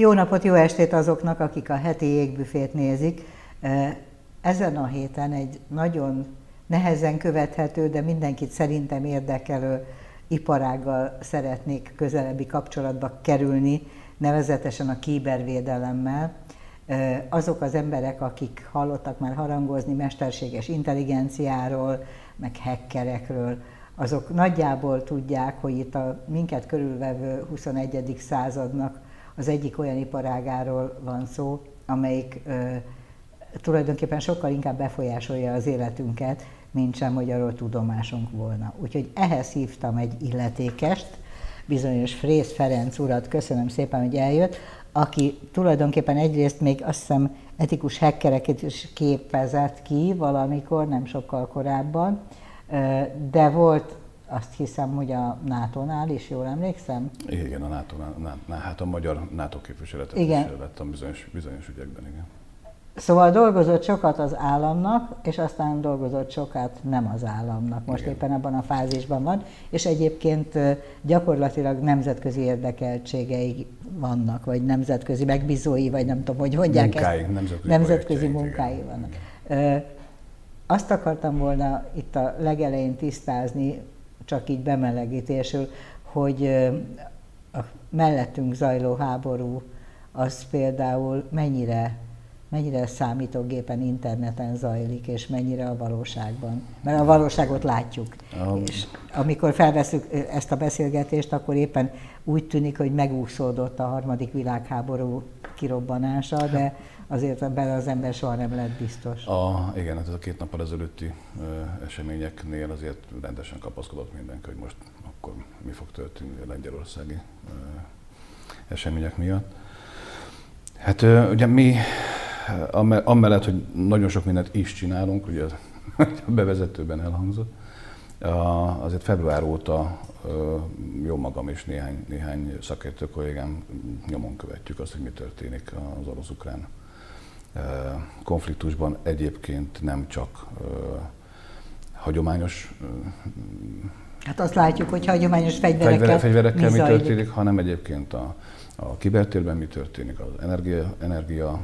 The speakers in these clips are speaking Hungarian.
Jó napot, jó estét azoknak, akik a heti jégbüfét nézik. Ezen a héten egy nagyon nehezen követhető, de mindenkit szerintem érdekelő iparággal szeretnék közelebbi kapcsolatba kerülni, nevezetesen a kibervédelemmel. Azok az emberek, akik hallottak már harangozni mesterséges intelligenciáról, meg hackerekről, azok nagyjából tudják, hogy itt a minket körülvevő 21. századnak az egyik olyan iparágáról van szó, amelyik ö, tulajdonképpen sokkal inkább befolyásolja az életünket, mint sem, hogy arról tudomásunk volna. Úgyhogy ehhez hívtam egy illetékest, bizonyos Frész Ferenc urat, köszönöm szépen, hogy eljött, aki tulajdonképpen egyrészt még azt hiszem etikus hackereket is képezett ki valamikor, nem sokkal korábban, de volt azt hiszem, hogy a NATO-nál is, jól emlékszem? Igen, a NATO-nál, hát a magyar NATO képviseletet igen. is vettem bizonyos, bizonyos ügyekben, igen. Szóval dolgozott sokat az államnak, és aztán dolgozott sokat nem az államnak. Most Igen. éppen abban a fázisban van, és egyébként gyakorlatilag nemzetközi érdekeltségei vannak, vagy nemzetközi megbízói, vagy nem tudom, hogy mondják munkái, ezt. Nemzetközi, nemzetközi munkái vannak. Igen. Azt akartam volna itt a legelején tisztázni, csak így bemelegítésül, hogy a mellettünk zajló háború az például mennyire mennyire számítógépen, interneten zajlik, és mennyire a valóságban. Mert a valóságot látjuk. Um. És amikor felveszünk ezt a beszélgetést, akkor éppen úgy tűnik, hogy megúszódott a harmadik világháború kirobbanása, de azért ebben az ember soha nem lett biztos. A, igen, hát ez a két nappal ezelőtti ö, eseményeknél azért rendesen kapaszkodott mindenki, hogy most akkor mi fog történni a lengyelországi ö, események miatt. Hát ö, ugye mi amellett, hogy nagyon sok mindent is csinálunk, ugye a bevezetőben elhangzott, azért február óta jó magam és néhány, néhány szakértő kollégám nyomon követjük azt, hogy mi történik az orosz-ukrán konfliktusban. Egyébként nem csak hagyományos Hát azt látjuk, hogy hagyományos fegyverekkel, fegyverekkel mi, mi történik, hanem egyébként a, a kibertérben mi történik, az energia, energia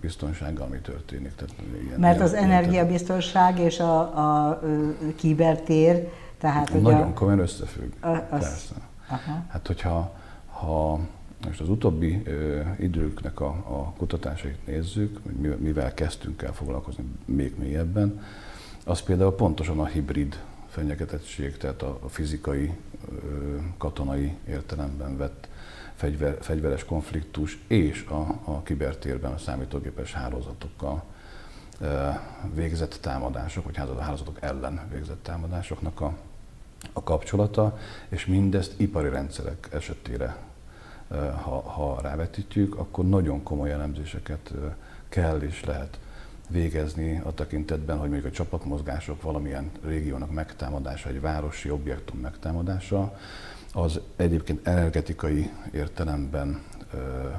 biztonsággal mi történik. Tehát ilyen, Mert az energiabiztonság és a, a, a kibertér, tehát Nagyon a, komolyan összefügg, a, az, persze. Aha. Hát hogyha ha most az utóbbi ö, időknek a, a kutatásait nézzük, mivel kezdtünk el foglalkozni még mélyebben, az például pontosan a hibrid fenyegetettség, tehát a, a fizikai, ö, katonai értelemben vett fegyver, fegyveres konfliktus és a, a kibertérben a számítógépes hálózatokkal végzett támadások, vagy hálózatok ellen végzett támadásoknak a, a kapcsolata, és mindezt ipari rendszerek esetére, ha, ha rávetítjük, akkor nagyon komoly elemzéseket kell és lehet végezni a tekintetben, hogy mondjuk a csapatmozgások valamilyen régiónak megtámadása, egy városi objektum megtámadása, az egyébként energetikai értelemben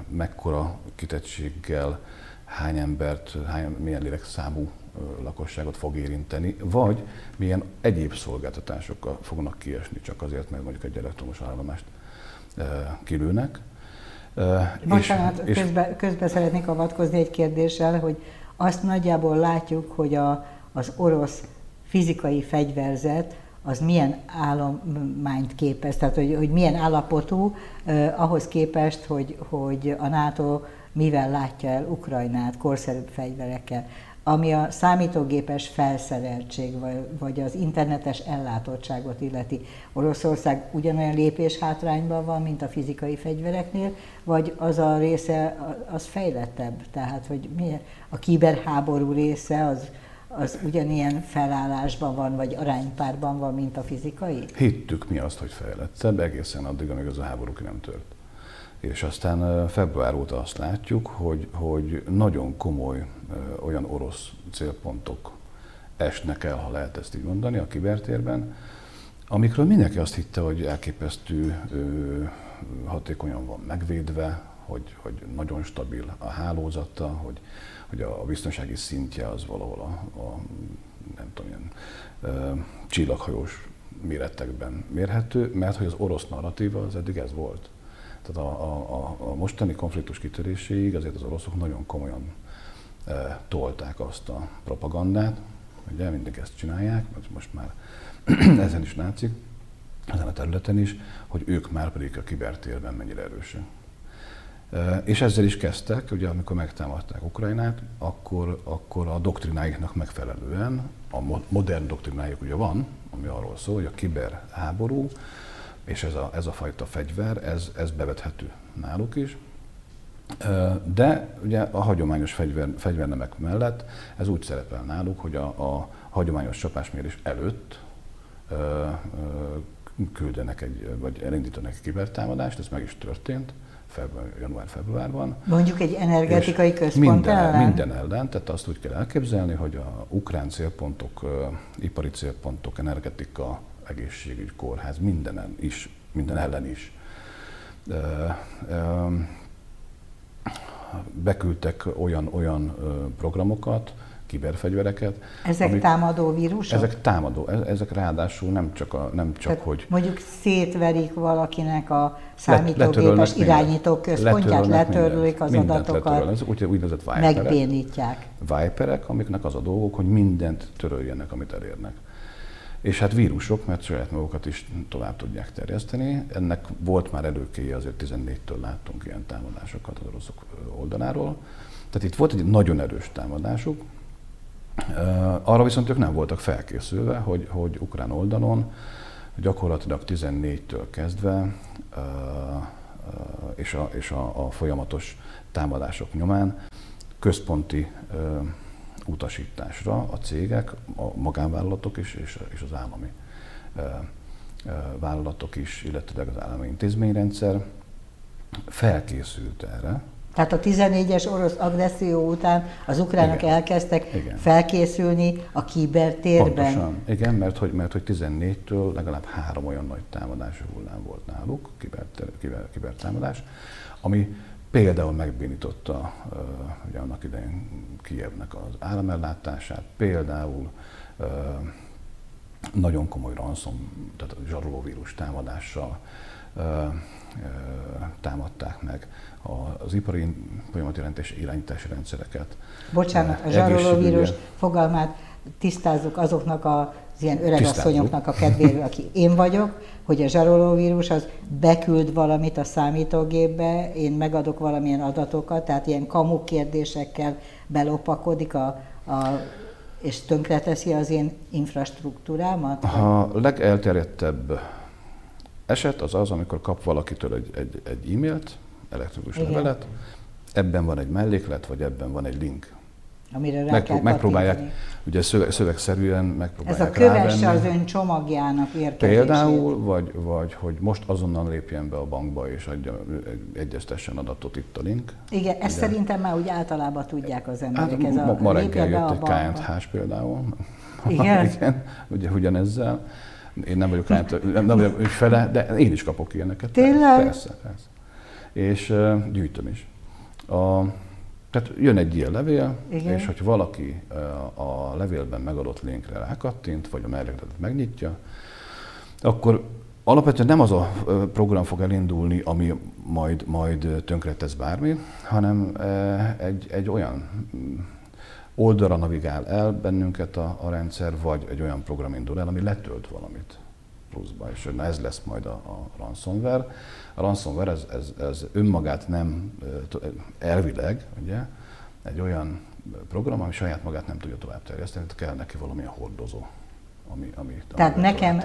mekkora kitettséggel hány embert, hány, milyen lélekszámú lakosságot fog érinteni, vagy milyen egyéb szolgáltatásokkal fognak kiesni csak azért, mert mondjuk egy elektromos állomást kilőnek. Bocsánat, és, közben, közben szeretnék avatkozni egy kérdéssel, hogy azt nagyjából látjuk, hogy a, az orosz fizikai fegyverzet az milyen állományt képez, tehát hogy, hogy milyen állapotú eh, ahhoz képest, hogy, hogy a NATO mivel látja el Ukrajnát korszerűbb fegyverekkel, ami a számítógépes felszereltség, vagy, az internetes ellátottságot illeti. Oroszország ugyanolyan lépés hátrányban van, mint a fizikai fegyvereknél, vagy az a része az fejlettebb? Tehát, hogy mi a kiberháború része az az ugyanilyen felállásban van, vagy aránypárban van, mint a fizikai? Hittük mi azt, hogy fejlettebb, egészen addig, amíg az a háború ki nem tört. És aztán február óta azt látjuk, hogy, hogy nagyon komoly olyan orosz célpontok esnek el, ha lehet ezt így mondani, a kibertérben, amikről mindenki azt hitte, hogy elképesztő hatékonyan van megvédve, hogy, hogy nagyon stabil a hálózata, hogy, hogy a biztonsági szintje az valahol a, a nem tudom, ilyen uh, csillaghajós méretekben mérhető, mert hogy az orosz narratíva az eddig ez volt. Tehát a, a, a mostani konfliktus kitöréséig azért az oroszok nagyon komolyan tolták azt a propagandát, ugye mindig ezt csinálják, most már ezen is látszik, ezen a területen is, hogy ők már pedig a kibertérben mennyire erősek. És ezzel is kezdtek, ugye amikor megtámadták Ukrajnát, akkor, akkor a doktrináiknak megfelelően, a modern doktrinájuk ugye van, ami arról szól, hogy a kiberháború és ez a, ez a fajta fegyver, ez, ez bevethető náluk is. De ugye a hagyományos fegyver, fegyvernemek mellett ez úgy szerepel náluk, hogy a, a hagyományos csapásmérés előtt ö, ö, küldenek egy, vagy elindítanak egy kibertámadást, ez meg is történt január-februárban. Mondjuk egy energetikai központ minden, ellen? Minden ellen, tehát azt úgy kell elképzelni, hogy a ukrán célpontok, ipari célpontok, energetika, egészségügy, kórház, mindenen is, minden ellen is beküldtek olyan, olyan programokat, kiberfegyvereket. Ezek amik, támadó vírusok? Ezek támadó, e- ezek ráadásul nem csak, a, nem csak Tehát hogy... Mondjuk szétverik valakinek a számítógépes irányító központját, letörlik az adatokat, letöröl. Ez úgy, úgynevezett viperek. Megbénítják. Viperek, amiknek az a dolgok, hogy mindent töröljenek, amit elérnek. És hát vírusok, mert saját magukat is tovább tudják terjeszteni. Ennek volt már előkéje, azért 14-től láttunk ilyen támadásokat az oroszok oldaláról. Tehát itt volt egy nagyon erős támadásuk, arra viszont ők nem voltak felkészülve, hogy, hogy ukrán oldalon gyakorlatilag 14-től kezdve és a, és a, a folyamatos támadások nyomán központi utasításra a cégek, a magánvállalatok is, és, és az állami vállalatok is, illetve az állami intézményrendszer felkészült erre, tehát a 14-es orosz agresszió után az ukránok Igen. elkezdtek Igen. felkészülni a kibertérben. Pontosan. Igen, mert hogy, mert hogy 14-től legalább három olyan nagy támadási hullám volt náluk, kibertámadás, kiber, kibertámadás, ami például megbénította ugye annak idején Kijevnek az államellátását, például nagyon komoly ransom, tehát a zsarolóvírus támadással támadták meg az ipari folyamatjelentés irányítási rendszereket. Bocsánat, a zsarolóvírus fogalmát tisztázzuk azoknak az ilyen öregasszonyoknak a kedvéről, aki én vagyok, hogy a zsarolóvírus az beküld valamit a számítógépbe, én megadok valamilyen adatokat, tehát ilyen kamu kérdésekkel belopakodik a, a és tönkreteszi az én infrastruktúrámat? A legelterjedtebb eset az az, amikor kap valakitől egy, egy, egy e-mailt, elektronikus Igen. levelet, ebben van egy melléklet, vagy ebben van egy link. Amire rá Megpró- megpróbálják, ugye szöveg, szövegszerűen megpróbálják Ez a kövesse rávenni. az ön csomagjának érkezését. Például, vagy, vagy hogy most azonnal lépjen be a bankba és adja, egyeztessen adatot itt a link. Igen, ezt Igen. szerintem már úgy általában tudják az emberek. Hát, ez a, ma reggel jött egy KNH-s például. Igen? Igen, ugye ugyanezzel. Én nem vagyok, nem, nem vagyok ügyfele, de én is kapok ilyeneket. Tényleg? Persze, persze és uh, gyűjtöm is. A, tehát jön egy ilyen levél, Igen. és hogyha valaki uh, a levélben megadott linkre rákattint, vagy a mellékletet megnyitja, akkor alapvetően nem az a program fog elindulni, ami majd, majd tönkretesz bármi, hanem egy, egy olyan mm, oldalra navigál el bennünket a, a rendszer, vagy egy olyan program indul el, ami letölt valamit pluszba, és na ez lesz majd a, a ransomware. A ransomware ez, ez, ez önmagát nem elvileg, ugye, egy olyan program, ami saját magát nem tudja tovább terjeszteni, tehát kell neki valamilyen hordozó. Ami, ami Tehát nekem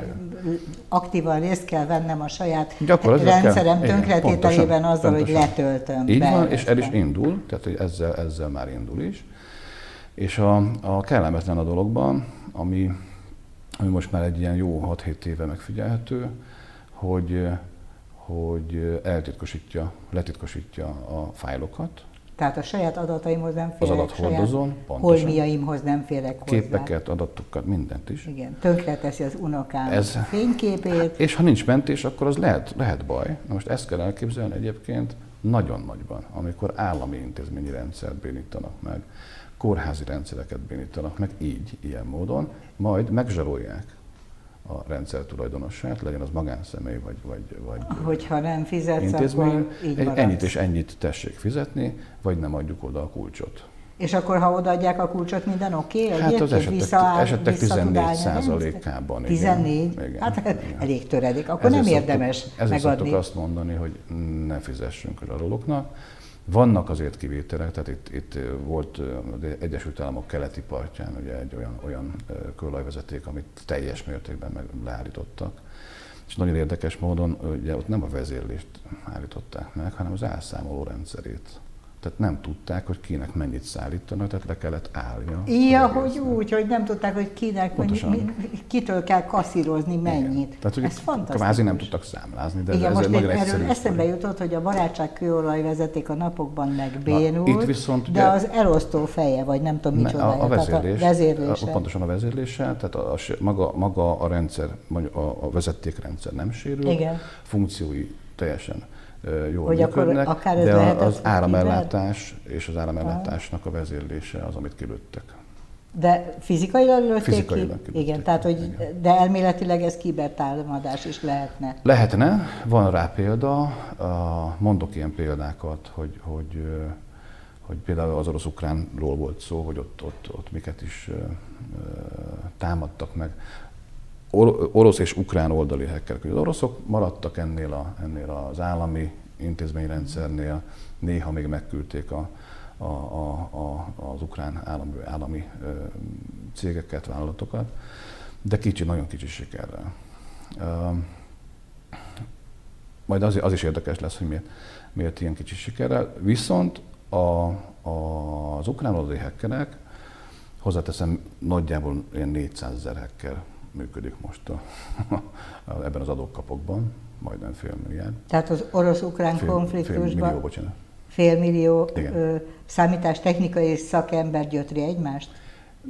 aktívan részt kell vennem a saját rendszerem tönkretételében azzal, pontosan. hogy letöltöm. Így van, és el is indul, tehát hogy ezzel, ezzel már indul is. És a, a kellemetlen a dologban, ami, ami most már egy ilyen jó 6-7 éve megfigyelhető, hogy hogy eltitkosítja, letitkosítja a fájlokat. Tehát a saját adataimhoz nem férek, az adathordozón, holmiaimhoz nem férek hozzá. Képeket, adatokat, mindent is. Igen, tönkreteszi az unokám Ez, fényképét. És ha nincs mentés, akkor az lehet, lehet baj. Na most ezt kell elképzelni egyébként nagyon nagyban, amikor állami intézményi rendszert bénítanak meg, kórházi rendszereket bénítanak meg így, ilyen módon, majd megzsarolják a rendszer tulajdonossát, legyen az magánszemély vagy, vagy, vagy Hogyha nem fizetsz, intézmény, akkor így maradsz. Ennyit és ennyit tessék fizetni, vagy nem adjuk oda a kulcsot. És akkor, ha odaadják a kulcsot, minden oké? Okay? Hát az esetek, visszaáll, esetek 14 százalékában. 14? Igen, hát igen. elég töredik. Akkor ezért nem érdemes szoktuk, ezért megadni. Ezért azt mondani, hogy ne fizessünk a roloknak. Vannak azért kivételek, tehát itt, itt volt az Egyesült Államok keleti partján ugye egy olyan, olyan kőolajvezeték, amit teljes mértékben meg leállítottak. És nagyon érdekes módon ugye ott nem a vezérlést állították meg, hanem az elszámoló rendszerét tehát nem tudták, hogy kinek mennyit szállítanak, tehát le kellett állnia. Ja, hogy úgy, hogy nem tudták, hogy kinek, mennyi, kitől kell kasszírozni mennyit. Igen. Tehát, hogy ez fantasztikus. Kvázi nem tudtak számlázni, de Igen, ez most nagyon erről eszembe jutott, hogy a barátság kőolaj vezeték a napokban megbénult, itt viszont de az elosztó feje, vagy nem tudom micsoda. A, a, vezérlés, a vezérlése. A, pontosan a vezérlése, tehát a, a, maga, maga a rendszer, a, a vezetékrendszer nem sérül, Igen. funkciói teljesen jól hogy működnek, akkor akár de az áramellátás és az áramellátásnak a vezérlése az, amit kilőttek. De fizikailag lőtték fizikailag ki? Igen, tehát hogy, igen. de elméletileg ez kibertámadás is lehetne. Lehetne, van rá példa, mondok ilyen példákat, hogy, hogy, hogy például az orosz-ukránról volt szó, hogy ott, ott, ott miket is támadtak meg orosz és ukrán oldali hackerek. Az oroszok maradtak ennél, a, ennél az állami intézményrendszernél, néha még megküldték a, a, a, a, az ukrán állami, állami cégeket, vállalatokat, de kicsi, nagyon kicsi sikerrel. Majd az, az is érdekes lesz, hogy miért, miért ilyen kicsi sikerrel. Viszont a, a, az ukrán oldali hackerek, hozzáteszem, nagyjából ilyen 400 ezer hacker működik most a, ebben az adókapokban, majdnem fél milliárd. Tehát az orosz-ukrán fél, konfliktusban fél millió, bocsánat. fél millió ö, számítástechnikai szakember gyötri egymást?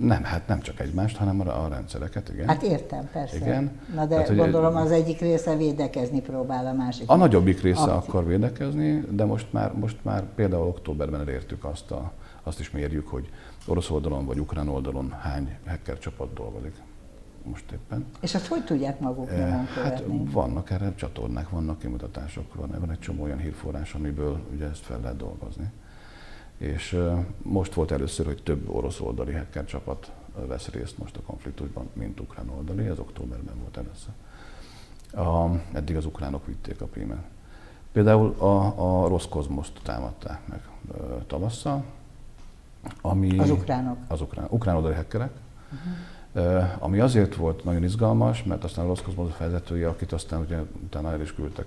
Nem, hát nem csak egymást, hanem a, a rendszereket, igen. Hát értem, persze. Igen. Na de hát, gondolom az egyik része védekezni próbál, a másik. A nagyobbik része aktív. akar védekezni, de most már, most már például októberben elértük azt, a, azt is mérjük, hogy orosz oldalon vagy ukrán oldalon hány hacker csapat dolgozik most éppen. És azt hogy tudják maguk nyomon eh, Hát vannak erre csatornák, vannak kimutatások, van, van egy csomó olyan hírforrás, amiből ugye ezt fel lehet dolgozni. És uh, most volt először, hogy több orosz oldali hacker csapat vesz részt most a konfliktusban, mint ukrán oldali, ez októberben volt először. A, eddig az ukránok vitték a prímet. Például a, a rossz kozmoszt támadták meg uh, tavasszal, ami... Az ukránok? Az ukrán, ukrán oldali hackerek. Uh-huh ami azért volt nagyon izgalmas, mert aztán a Roszkozmoz vezetője, akit aztán ugye utána el is küldtek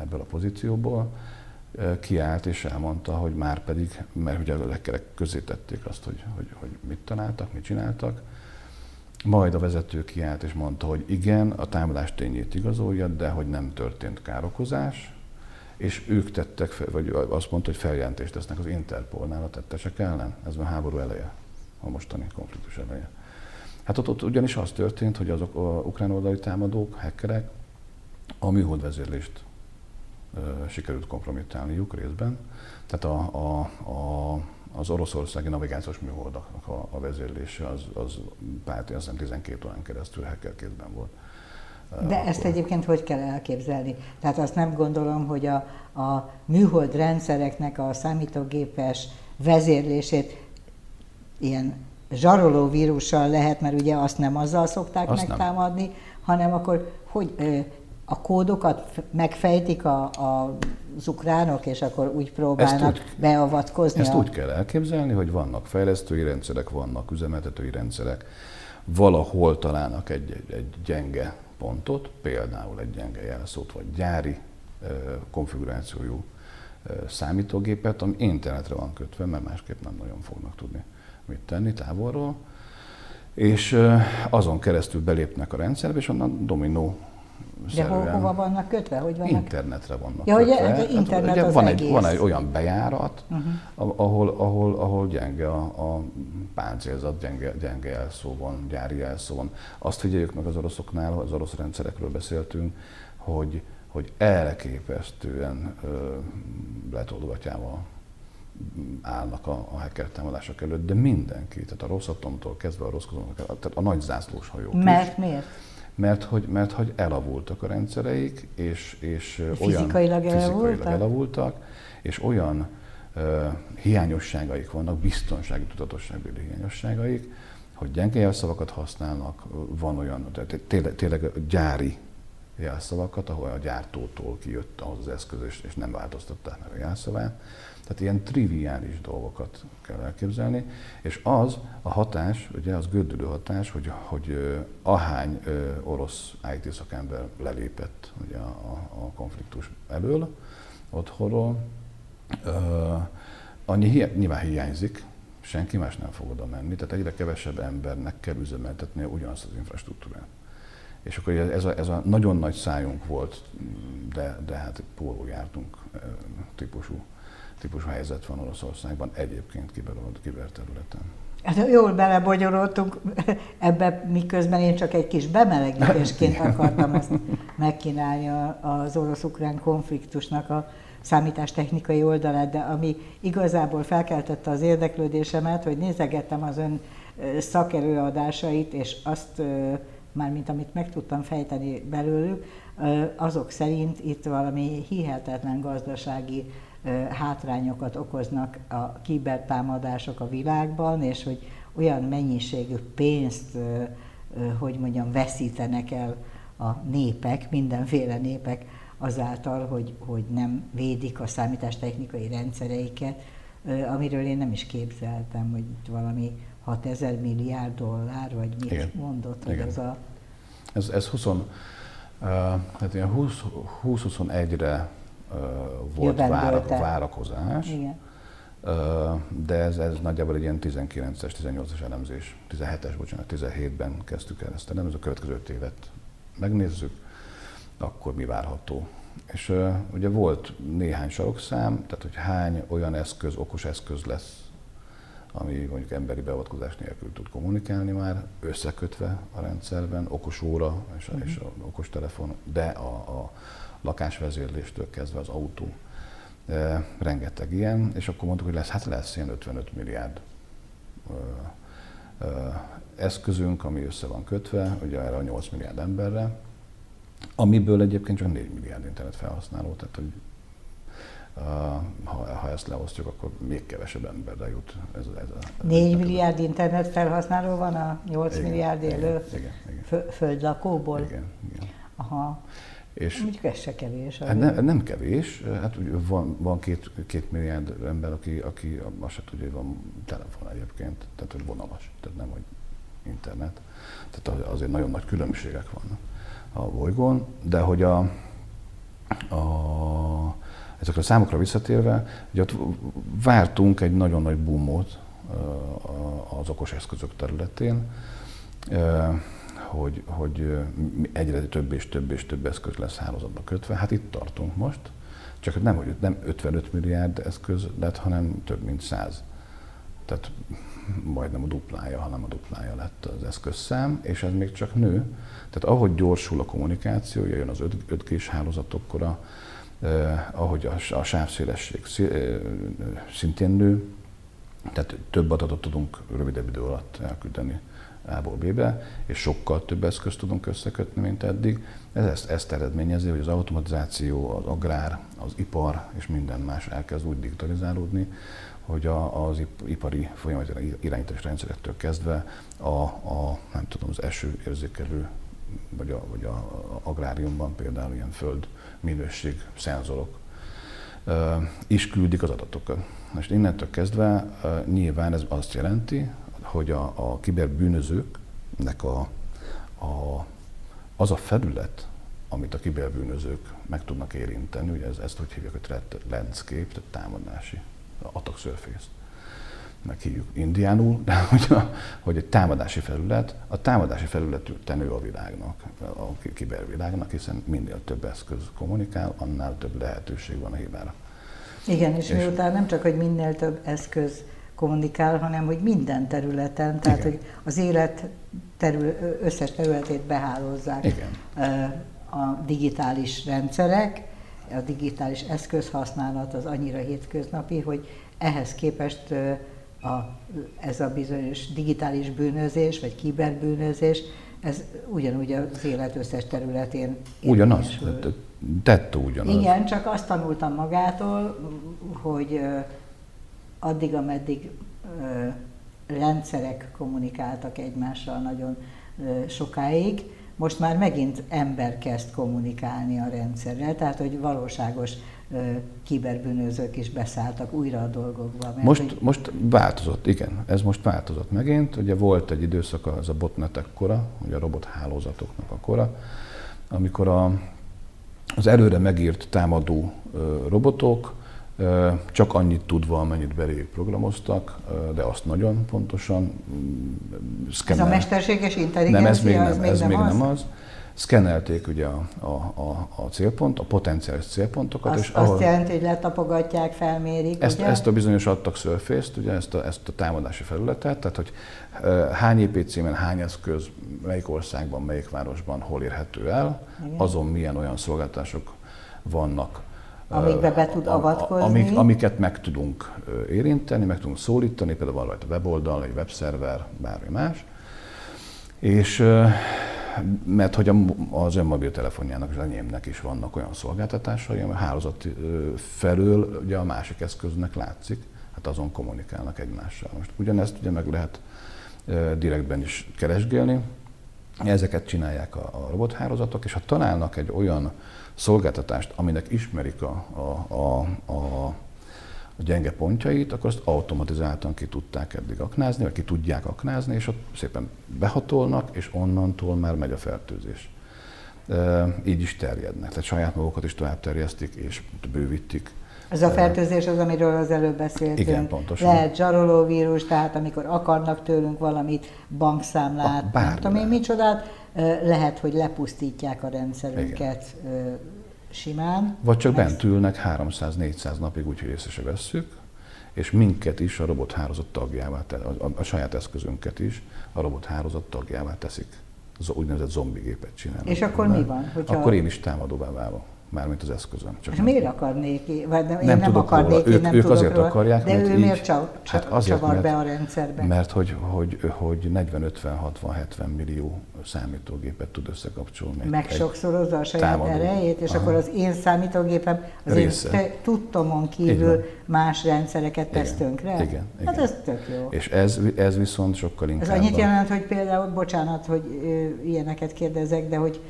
ebből a pozícióból, kiállt és elmondta, hogy már pedig, mert ugye a lekkerek közé tették azt, hogy, hogy, hogy mit találtak, mit csináltak, majd a vezető kiállt és mondta, hogy igen, a támadás tényét igazolja, de hogy nem történt károkozás, és ők tettek, fel, vagy azt mondta, hogy feljelentést tesznek az Interpolnál a tettesek ellen. Ez a háború eleje a mostani konfliktus eleje. Hát ott, ott ugyanis az történt, hogy azok a ukrán oldali támadók, hackerek a műhold vezérlést ö, sikerült kompromittálniuk részben. Tehát a, a, a, az oroszországi navigációs műholdaknak a, a vezérlése az, az párt, azt hiszem 12 órán keresztül hacker kézben volt. De akkor... ezt egyébként hogy kell elképzelni? Tehát azt nem gondolom, hogy a, a műhold rendszereknek a számítógépes vezérlését ilyen zsaroló vírussal lehet, mert ugye azt nem azzal szokták azt megtámadni, nem. hanem akkor hogy a kódokat megfejtik a, a, az ukránok, és akkor úgy próbálnak ezt úgy, beavatkozni. Ezt a... úgy kell elképzelni, hogy vannak fejlesztői rendszerek, vannak üzemeltetői rendszerek, valahol találnak egy, egy, egy gyenge pontot, például egy gyenge jelszót, vagy gyári konfigurációjú számítógépet, ami internetre van kötve, mert másképp nem nagyon fognak tudni mit tenni távolról, és azon keresztül belépnek a rendszerbe, és onnan dominó de hol, hova vannak kötve? Hogy vannak? Internetre vannak ja, kötve. Hogy internet hát, az van, egész. egy, van egy olyan bejárat, uh-huh. ahol, ahol, ahol gyenge a, a páncélzat, gyenge, gyenge jelszó van, gyári jelszó van. Azt figyeljük meg az oroszoknál, az orosz rendszerekről beszéltünk, hogy, hogy elképesztően letolgatjával állnak a, a hacker támadások előtt, de mindenki, tehát a Rosszatomtól kezdve a rossz tehát a nagy zászlós hajók Mert is. miért? Mert hogy, mert hogy elavultak a rendszereik, és, és fizikailag olyan elavultak? fizikailag elavultak, és olyan uh, hiányosságaik vannak, biztonsági tudatosságbeli hiányosságaik, hogy gyenge jelszavakat használnak, van olyan, tehát tényleg, tényleg gyári jelszavakat, ahol a gyártótól kijött ahhoz az eszköz, és nem változtatták meg a jelszavát. Tehát ilyen triviális dolgokat kell elképzelni, és az a hatás, ugye az gördülő hatás, hogy, hogy ahány orosz IT szakember lelépett ugye a, a konfliktus elől, otthonról, annyi hi- nyilván hiányzik, senki más nem fog oda menni, tehát egyre kevesebb embernek kell üzemeltetni ugyanazt az infrastruktúrát. És akkor ez a, ez a nagyon nagy szájunk volt, de, de hát póló jártunk típusú, típusú helyzet van Oroszországban egyébként kiber, kiberterületen. Hát jól belebogyorodtunk ebbe, miközben én csak egy kis bemelegítésként akartam ezt megkínálni az orosz-ukrán konfliktusnak a számítástechnikai oldalát, de ami igazából felkeltette az érdeklődésemet, hogy nézegettem az ön szakerőadásait, és azt mármint amit meg tudtam fejteni belőlük, azok szerint itt valami hihetetlen gazdasági hátrányokat okoznak a kibertámadások a világban, és hogy olyan mennyiségű pénzt, hogy mondjam, veszítenek el a népek, mindenféle népek azáltal, hogy, hogy nem védik a számítástechnikai rendszereiket, amiről én nem is képzeltem, hogy valami 6000 milliárd dollár, vagy mit Igen. mondott, hogy ez a... Ez, ez 20, uh, hát ilyen 20-21-re uh, volt vára, várakozás, Igen. De ez, ez nagyjából egy ilyen 19-es, 18-es elemzés, 17-es, bocsánat, 17-ben kezdtük el ezt elemzni, a következő évet megnézzük, akkor mi várható. És ugye volt néhány sarokszám, tehát hogy hány olyan eszköz, okos eszköz lesz ami mondjuk emberi beavatkozás nélkül tud kommunikálni már, összekötve a rendszerben, okos óra és, uh-huh. és a okos telefon, de a, a lakásvezérléstől kezdve az autó, e, rengeteg ilyen, és akkor mondtuk, hogy lesz, hát lesz ilyen 55 milliárd e, e, eszközünk, ami össze van kötve, ugye erre a 8 milliárd emberre, amiből egyébként csak 4 milliárd internet felhasználó, tehát hogy ha, ha ezt leosztjuk, akkor még kevesebb emberre jut. Ez, ez a, 4 milliárd internet felhasználó van a 8 igen, milliárd élő igen, igen, földlakóból? Igen, igen. Aha. És Mondjuk ez se kevés. Hát ne, nem kevés, hát ugye van, van két, két milliárd ember, aki, aki azt se tudja, hogy van telefon egyébként, tehát hogy vonalas, tehát nem, hogy internet. Tehát azért nagyon nagy különbségek vannak a bolygón, de hogy a, a Ezekre a számokra visszatérve, hogy ott vártunk egy nagyon nagy boomot az okos eszközök területén, hogy, hogy egyre több és több és több eszköz lesz hálózatba kötve. Hát itt tartunk most, csak nem, hogy nem 55 milliárd eszköz lett, hanem több mint 100. Tehát majdnem a duplája, hanem a duplája lett az eszközszám, és ez még csak nő. Tehát ahogy gyorsul a kommunikáció, jön az 5G-s hálózatokkor a, eh, ahogy a, a sávszélesség szintén nő, tehát több adatot tudunk rövidebb idő alatt elküldeni A-ból B-be, és sokkal több eszközt tudunk összekötni, mint eddig. Ez ezt, ezt eredményezi, hogy az automatizáció, az agrár, az ipar és minden más elkezd úgy digitalizálódni, hogy a, az ipari folyamat irányítás rendszerektől kezdve a, a, nem tudom, az eső érzékelő, vagy a, vagy a agráriumban például ilyen föld minőség szenzorok is küldik az adatokat. Most innentől kezdve nyilván ez azt jelenti, hogy a, a kiberbűnözőknek a, a, az a felület, amit a kiberbűnözők meg tudnak érinteni, ugye ez, ezt hogy hívják, hogy threat landscape, tehát támadási, attack surface meghívjuk indiánul, de hogy, a, hogy egy támadási felület, a támadási felület tenő a világnak, a kibervilágnak, hiszen minél több eszköz kommunikál, annál több lehetőség van a hibára. Igen, és, és miután nem csak, hogy minél több eszköz kommunikál, hanem hogy minden területen, tehát Igen. hogy az élet terül, összes területét behálózzák Igen. a digitális rendszerek, a digitális eszközhasználat az annyira hétköznapi, hogy ehhez képest a, ez a bizonyos digitális bűnözés, vagy kiberbűnözés, ez ugyanúgy az élet összes területén Ugyanaz, tettő ugyanaz. Igen, csak azt tanultam magától, hogy addig, ameddig rendszerek kommunikáltak egymással nagyon sokáig, most már megint ember kezd kommunikálni a rendszerrel, tehát hogy valóságos kiberbűnözők is beszálltak újra a dolgokba. Mert most, hogy... most változott, igen, ez most változott megint. Ugye volt egy időszaka, ez a botnetek kora, ugye a robothálózatoknak a kora, amikor a, az előre megírt támadó robotok csak annyit tudva, amennyit beléjük programoztak, de azt nagyon pontosan szkennel. Ez a mesterséges intelligencia, nem, ez még nem, ez még nem az. az. Szkennelték ugye a, a, a, a célpont, a potenciális célpontokat. Azt, és ahol, azt jelenti, hogy letapogatják, felmérik, ezt, ugye? ezt a bizonyos adtak surface ugye ezt a, ezt a támadási felületet, tehát hogy hány IP címen, hány eszköz, melyik országban, melyik városban hol érhető el, Igen. azon milyen olyan szolgáltatások vannak, Amikbe be tud avatkozni. Amik, amiket meg tudunk érinteni, meg tudunk szólítani, például van rajta weboldal, egy webszerver, bármi más. És mert hogy az ön mobiltelefonjának és az enyémnek is vannak olyan szolgáltatásai, ami a hálózat felől ugye a másik eszköznek látszik, hát azon kommunikálnak egymással. Most ugyanezt ugye meg lehet direktben is keresgélni, ezeket csinálják a, a robothálózatok, és ha találnak egy olyan szolgáltatást, aminek ismerik a, a, a, a, a gyenge pontjait, akkor azt automatizáltan ki tudták eddig aknázni, vagy ki tudják aknázni, és ott szépen behatolnak, és onnantól már megy a fertőzés. E, így is terjednek, tehát saját magukat is tovább terjesztik, és bővítik. Ez a fertőzés az, amiről az előbb beszéltünk. Igen, pontosan. Lehet zsarolóvírus, tehát amikor akarnak tőlünk valamit, bankszámlát, nem tudom én micsodát, lehet, hogy lepusztítják a rendszerünket Igen. simán. Vagy csak bent ülnek 300-400 napig, úgyhogy észre se vesszük, és minket is a robothálózat tagjává, a, a, a saját eszközünket is a robothálózat tagjává teszik. Az úgynevezett zombigépet csinálnak. És akkor mi van? Hogyha... Akkor én is támadóvá válok mármint az eszközön. Csak nem miért akarnék? Vagy nem, nem, nem akarnék, róla. én ők, nem ők azért róla, akarják, de mert ő így, miért csav, hát azért, csavar mert, be a rendszerbe? Mert hogy, hogy, hogy 40-50-60-70 millió számítógépet tud összekapcsolni. Meg sokszorozza a saját támadó. erejét, és Aha. akkor az én számítógépem az Része. én tudtomon kívül más rendszereket tesz igen. tönkre? Igen, igen. Hát ez tök jó. És ez, ez viszont sokkal inkább... Ez annyit jelent, hogy például, bocsánat, hogy ilyeneket kérdezek, de hogy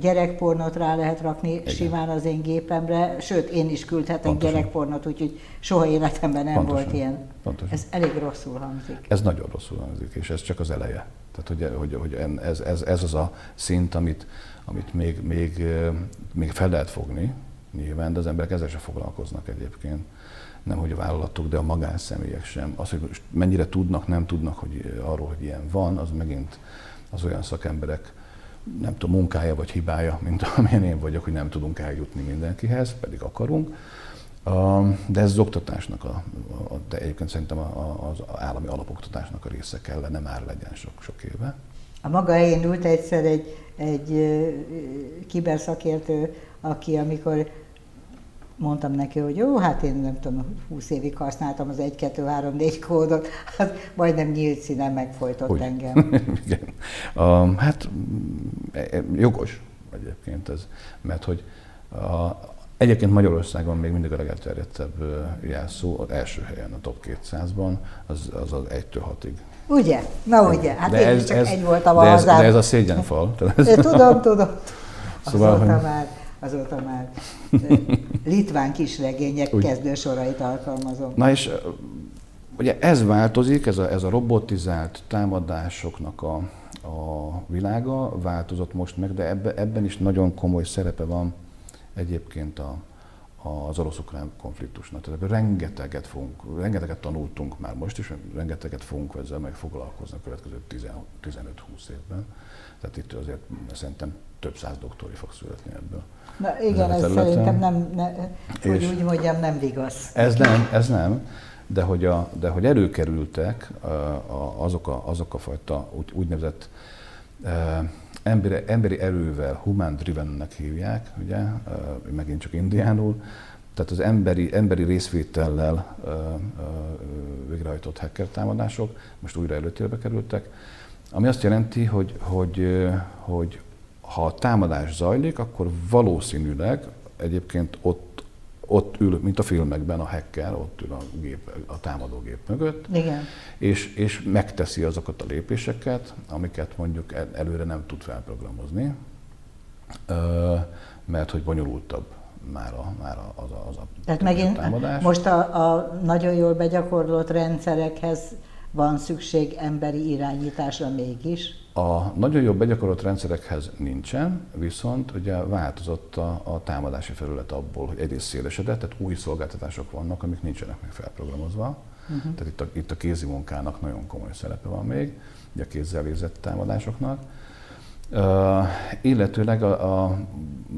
gyerekpornot rá lehet rakni Igen. simán az én gépemre, sőt, én is küldhetek Pontosan. gyerekpornot, úgyhogy soha életemben nem Pontosan. volt ilyen. Pontosan. Ez elég rosszul hangzik. Ez nagyon rosszul hangzik, és ez csak az eleje. Tehát, hogy, hogy, hogy ez, ez, ez az a szint, amit, amit még, még, még fel lehet fogni, nyilván, de az emberek ezzel sem foglalkoznak egyébként. Nem, hogy a vállalatok, de a magánszemélyek sem. Az, hogy mennyire tudnak, nem tudnak hogy arról, hogy ilyen van, az megint az olyan szakemberek nem tudom, munkája vagy hibája, mint amilyen én vagyok, hogy nem tudunk eljutni mindenkihez, pedig akarunk. De ez az oktatásnak, a, de egyébként szerintem az állami alapoktatásnak a része kellene már legyen sok, sok éve. A maga ült egyszer egy, egy kiberszakértő, aki amikor mondtam neki, hogy jó, hát én nem tudom, 20 évig használtam az 1, 2, 3, 4 kódot, az majdnem nyílt színen megfojtott hogy? engem. Igen. Uh, hát e, e, jogos egyébként ez, mert hogy a, Egyébként Magyarországon még mindig a legelterjedtebb jelszó, az első helyen a top 200-ban, az az, az 1-től 6-ig. Ugye? Na ugye, hát de én ez, csak ez, egy voltam a de ez, de ez a szégyenfal. tudom, tudom. Szóval, Azóta hogy... már azóta már litván kisregények kezdősorait alkalmazom. Na és ugye ez változik, ez a, ez a robotizált támadásoknak a, a világa változott most meg, de ebbe, ebben is nagyon komoly szerepe van egyébként a, az orosz-ukrán konfliktusnak. Tehát rengeteget, fogunk, rengeteget tanultunk már most is, rengeteget fogunk ezzel meg foglalkozni a következő 15-20 évben. Tehát itt azért szerintem több száz doktori fog születni ebből. Na igen, ez szerintem nem, ne, hogy úgy mondjam, nem vigasz. Ez nem, ez nem, de hogy, a, de hogy előkerültek azok a, azok a fajta úgy, úgynevezett emberi, emberi erővel, human drivennek hívják, ugye, megint csak indiánul, tehát az emberi, emberi részvétellel végrehajtott hacker támadások most újra előtérbe kerültek, ami azt jelenti, hogy, hogy, hogy ha a támadás zajlik, akkor valószínűleg egyébként ott, ott ül, mint a filmekben a hacker, ott ül a, gép, a támadógép mögött, Igen. És, és megteszi azokat a lépéseket, amiket mondjuk előre nem tud felprogramozni, mert hogy bonyolultabb már, a, már az a, az a Tehát megint támadás. most a, a nagyon jól begyakorlott rendszerekhez van szükség emberi irányításra mégis? A nagyon jobb begyakorolt rendszerekhez nincsen, viszont ugye változott a, a támadási felület abból, hogy egyrészt szélesedett, tehát új szolgáltatások vannak, amik nincsenek még felprogramozva. Uh-huh. Tehát itt a, itt a kézi munkának nagyon komoly szerepe van még, ugye a kézzel végzett támadásoknak. Uh, illetőleg a, a,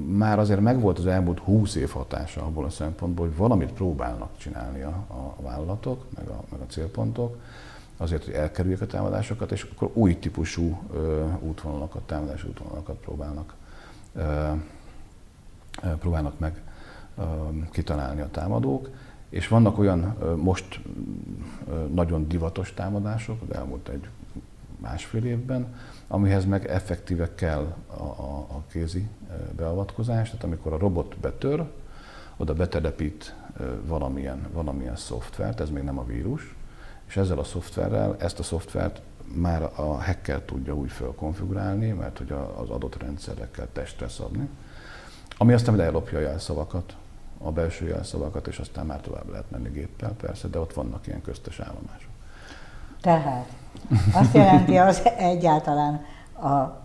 már azért megvolt az elmúlt 20 év hatása abból a szempontból, hogy valamit próbálnak csinálni a, a vállalatok, meg a, meg a célpontok, azért, hogy elkerüljék a támadásokat, és akkor új típusú útvonalakat, támadási útvonalakat próbálnak, próbálnak meg kitalálni a támadók. És vannak olyan most nagyon divatos támadások, az elmúlt egy másfél évben, amihez meg effektíve kell a, a, a kézi beavatkozás, tehát amikor a robot betör, oda betelepít valamilyen, valamilyen szoftvert, ez még nem a vírus, és ezzel a szoftverrel, ezt a szoftvert már a hacker tudja úgy felkonfigurálni, mert hogy az adott rendszerre kell testre szabni, ami aztán ellopja a jelszavakat, a belső jelszavakat, és aztán már tovább lehet menni géppel, persze, de ott vannak ilyen köztes állomások. Tehát azt jelenti az egyáltalán a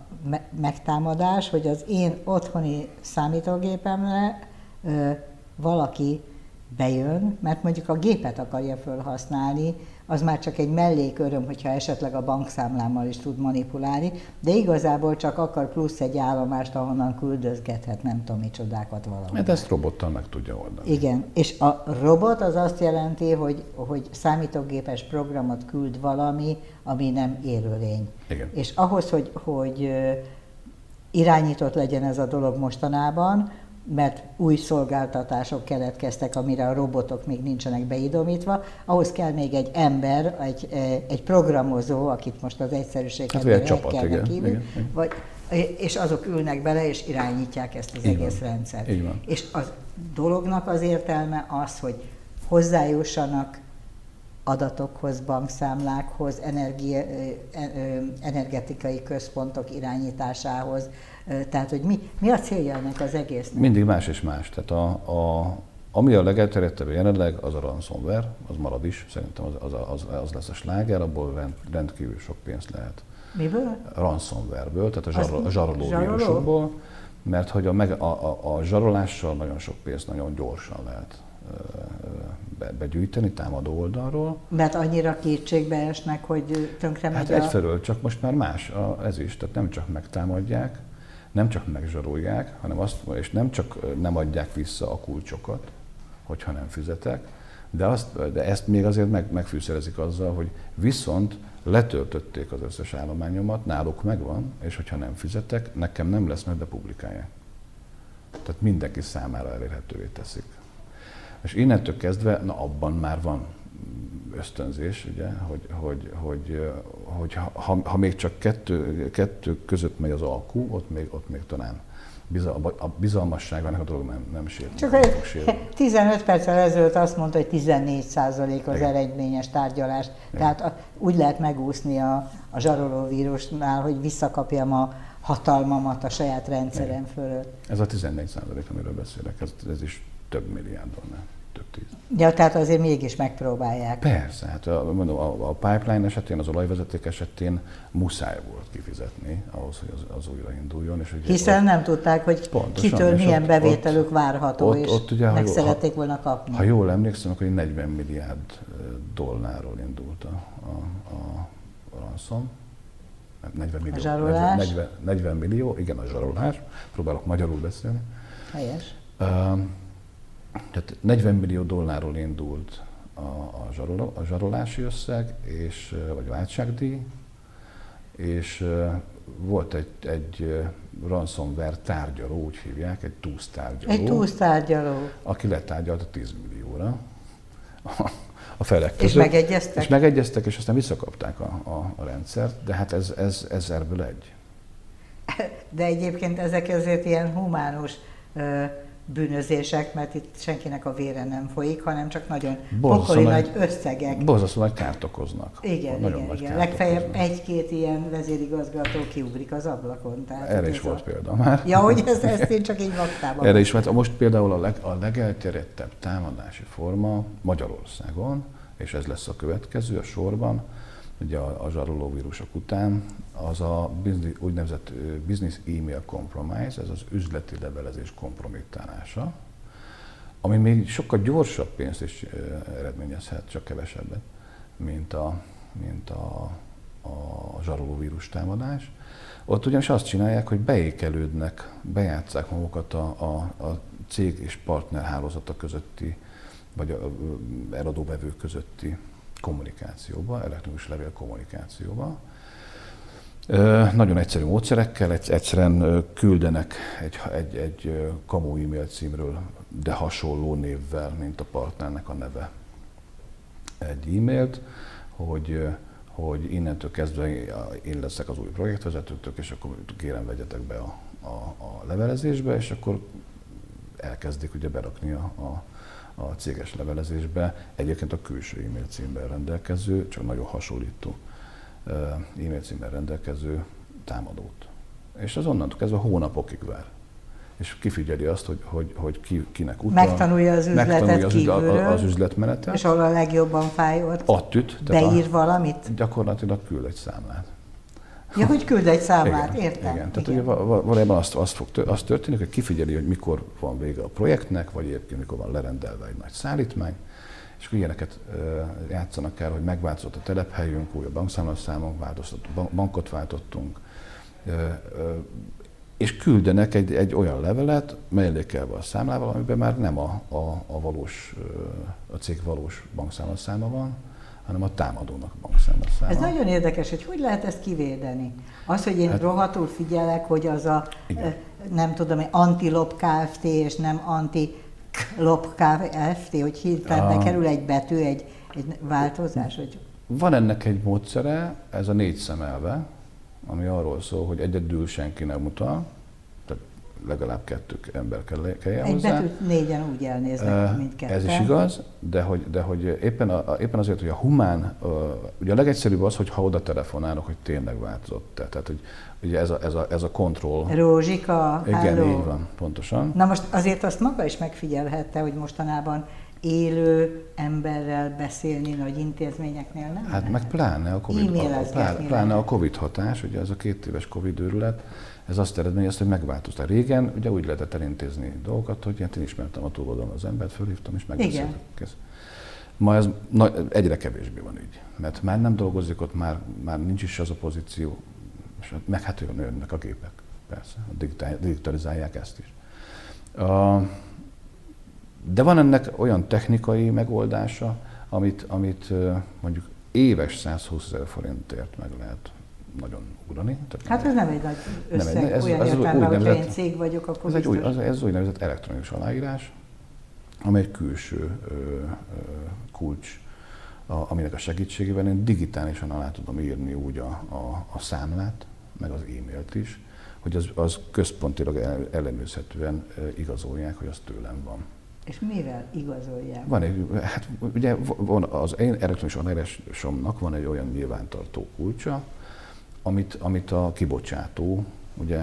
megtámadás, hogy az én otthoni számítógépemre ö, valaki bejön, mert mondjuk a gépet akarja felhasználni, az már csak egy melléköröm, hogyha esetleg a bankszámlámmal is tud manipulálni, de igazából csak akar plusz egy állomást, ahonnan küldözgethet nem tudom micsodákat valami. Hát ezt robottal meg tudja oldani. Igen, és a robot az azt jelenti, hogy, hogy számítógépes programot küld valami, ami nem élőlény. Igen. És ahhoz, hogy, hogy irányított legyen ez a dolog mostanában, mert új szolgáltatások keletkeztek, amire a robotok még nincsenek beidomítva, ahhoz kell még egy ember, egy, egy programozó, akit most az egyszerűség hát, egy csapat, igen, kívül, igen, igen. Vagy, és azok ülnek bele, és irányítják ezt az Így egész van. rendszert. Így van. És a dolognak az értelme az, hogy hozzájussanak adatokhoz, bankszámlákhoz, energia, energetikai központok irányításához. Tehát, hogy mi, mi a célja ennek az egésznek? Mindig más és más. Tehát a, a, ami a legelterjedtebb jelenleg, az a ransomware, az marad is, szerintem az, az, az, az lesz a sláger, abból rend, rendkívül sok pénzt lehet. Miből? Ransomware-ből, tehát a, zsarol, a zsaroló, zsaroló vírusokból, mert hogy a, meg, a, a, a zsarolással nagyon sok pénzt nagyon gyorsan lehet be, begyűjteni támadó oldalról. Mert annyira kétségbe esnek, hogy tönkre megy Hát a... egyfelől, csak most már más a, ez is, tehát nem csak megtámadják, nem csak megzsarolják, hanem azt, és nem csak nem adják vissza a kulcsokat, hogyha nem fizetek, de, azt, de ezt még azért meg, megfűszerezik azzal, hogy viszont letöltötték az összes állományomat, náluk megvan, és hogyha nem fizetek, nekem nem lesz, mert publikálják. Tehát mindenki számára elérhetővé teszik. És innentől kezdve, na abban már van ösztönzés, ugye, hogy, hogy, hogy, hogy ha, ha, még csak kettő, kettő között megy az alkú, ott még, ott még talán a bizalmasság ennek a dolog nem, nem sérül. Csak nem 15 perccel ezelőtt azt mondta, hogy 14 százalék az Igen. eredményes tárgyalás. Igen. Tehát a, úgy lehet megúszni a, a zsaroló vírusnál, hogy visszakapjam a hatalmamat a saját rendszerem Igen. fölött. Ez a 14 százalék, amiről beszélek, ez, ez is több milliárd dollár több tíz. Ja, tehát azért mégis megpróbálják. Persze, hát a, mondom, a, a pipeline esetén, az olajvezeték esetén muszáj volt kifizetni ahhoz, hogy az, az újrainduljon. És ugye Hiszen ott, nem tudták, hogy pontosan, kitől milyen ott, bevételük ott, várható, ott, és ott ugye, meg ha, szerették volna kapni. Ha jól emlékszem, akkor 40 milliárd dollárról indult a, a, a ransom. 40 millió. A zsarolás? 40, 40 millió, igen, a zsarolás. Próbálok magyarul beszélni. Helyes. Uh, tehát 40 millió dollárról indult a, a, zsarol, a zsarolási összeg, és, vagy váltságdíj, és volt egy, egy ransomware tárgyaló, úgy hívják, egy túsz tárgyaló. Egy túsz tárgyaló. Aki letárgyalt a 10 millióra a felek között. És megegyeztek? És megegyeztek, és aztán visszakapták a, a, a rendszert, de hát ez, ez, ez erből egy. De egyébként ezek azért ilyen humánus bűnözések, mert itt senkinek a vére nem folyik, hanem csak nagyon pokoli nagy, összegek. Borzasztó nagy kárt okoznak. Igen, nagyon igen, nagy igen. Legfeljebb egy-két ilyen vezérigazgató kiugrik az ablakon. Tehát Erre is volt a... példa már. Ja, hogy ezt, ezt én csak így vaktában. Erre is, mert most például a, leg, a legelterjedtebb támadási forma Magyarországon, és ez lesz a következő a sorban, ugye a, a zsarolóvírusok után, az a business, úgynevezett business email compromise, ez az üzleti levelezés kompromittálása, ami még sokkal gyorsabb pénzt is eredményezhet, csak kevesebbet, mint a, mint a, a zsarolóvírus támadás. Ott ugyanis azt csinálják, hogy beékelődnek, bejátszák magukat a, a, a cég és partner hálózata közötti, vagy a eladóvevő közötti kommunikációba, elektronikus levél kommunikációba. Nagyon egyszerű módszerekkel, egyszerűen küldenek egy, egy, egy kamu e-mail címről, de hasonló névvel, mint a partnernek a neve egy e-mailt, hogy, hogy innentől kezdve én leszek az új projektvezetőtök, és akkor kérem vegyetek be a, a, a levelezésbe, és akkor elkezdik ugye berakni a, a, a céges levelezésbe, egyébként a külső e-mail címben rendelkező, csak nagyon hasonlító e-mail címben rendelkező támadót. És az onnantól kezdve hónapokig vár. És kifigyeli azt, hogy, hogy, hogy ki, kinek utal. Megtanulja az üzletet megtanulja az, kívülről, az üzletmenetet. És ahol a legjobban fáj ott. Ott üt. Beír a, valamit? Gyakorlatilag küld egy számlát. Ja, hogy küld egy számlát, igen, értem. Igen, tehát igen. Ugye valójában azt, azt, fog, azt történik, hogy kifigyeli, hogy mikor van vége a projektnek, vagy egyébként mikor van lerendelve egy nagy szállítmány, és akkor ilyeneket játszanak el, hogy megváltozott a telephelyünk, új a bankszámlaszámunk, változtott, bankot váltottunk, és küldenek egy, egy olyan levelet mellékelve a számlával, amiben már nem a, a, a valós, a cég valós bankszámlaszáma van, hanem a támadónak a bankszámlaszáma. Ez nagyon érdekes, hogy hogy lehet ezt kivédeni. Az, hogy én hát, rohadtul figyelek, hogy az a, igen. nem tudom, anti-lop Kft. és nem anti lop Kft., hogy hirtelen kerül egy betű, egy, egy változás? Hogy... Van ennek egy módszere, ez a négy szemelve, ami arról szól, hogy egyedül senki nem utal, legalább kettő ember kell, kell Egy hozzá. betűt négyen úgy elnéznek, mint kettő. Ez is igaz, de hogy, de hogy éppen, a, éppen azért, hogy a humán, ugye a legegyszerűbb az, hogy ha oda telefonálok, hogy tényleg változott. Tehát, hogy ugye ez a, ez a, ez a kontroll. Rózsika, Igen, hello. így van, pontosan. Na most azért azt maga is megfigyelhette, hogy mostanában élő emberrel beszélni nagy intézményeknél nem? Hát meg pláne a COVID, a, pláne, pláne a COVID hatás, ugye ez a két éves COVID őrület, ez azt eredményezte, hogy megváltoztak. Régen ugye úgy lehetett elintézni dolgokat, hogy hát én ismertem a túloldalon az embert, fölhívtam és megbeszéltük. Ma ez na, egyre kevésbé van így, mert már nem dolgozik ott, már, már nincs is az a pozíció, és meg hát jönnek a gépek, persze, digitalizálják ezt is. Uh, de van ennek olyan technikai megoldása, amit, amit mondjuk éves 120 ezer forintért meg lehet nagyon ugrani. Tehát hát ez nem egy nagy összeg, nem egy, ez, olyan ez értelme, hogyha én cég vagyok, akkor ez, egy új, ez, ez úgynevezett elektronikus aláírás, ami egy külső ö, ö, kulcs, a, aminek a segítségével én digitálisan alá tudom írni úgy a, a, a számlát, meg az e-mailt is, hogy az, az központilag ellenőrzhetően igazolják, hogy az tőlem van. És mivel igazolják? Van egy, hát ugye van az én elektronikus aláírásomnak van egy olyan nyilvántartó kulcsa, amit, amit a kibocsátó ugye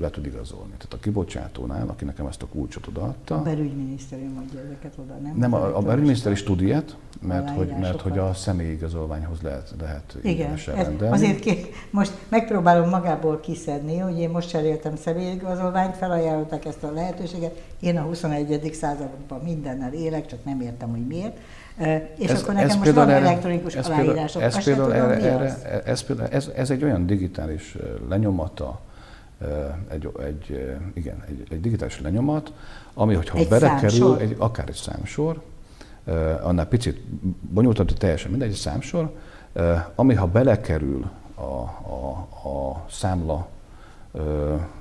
le tud igazolni. Tehát a kibocsátónál, aki nekem ezt a kulcsot odaadta. A belügyminisztérium adja ezeket oda, nem? Nem, a, a belügyminiszter is tud ilyet, mert hogy, mert hogy a személyi igazolványhoz lehet, lehet Igen, rendelni. azért ki, most megpróbálom magából kiszedni, hogy én most cseréltem személyi igazolványt, felajánlottak ezt a lehetőséget. Én a 21. században mindennel élek, csak nem értem, hogy miért. És ez, akkor nekem ez most van erre, elektronikus ez aláírások. Ez, például, erre, erre, ez, például, ez, ez egy olyan digitális lenyomata egy, egy, igen, egy, egy digitális lenyomat, ami, hogyha egy belekerül, egy, akár egy számsor, annál picit bonyolultabb, de teljesen mindegy, egy számsor, ami ha belekerül a, a, a számla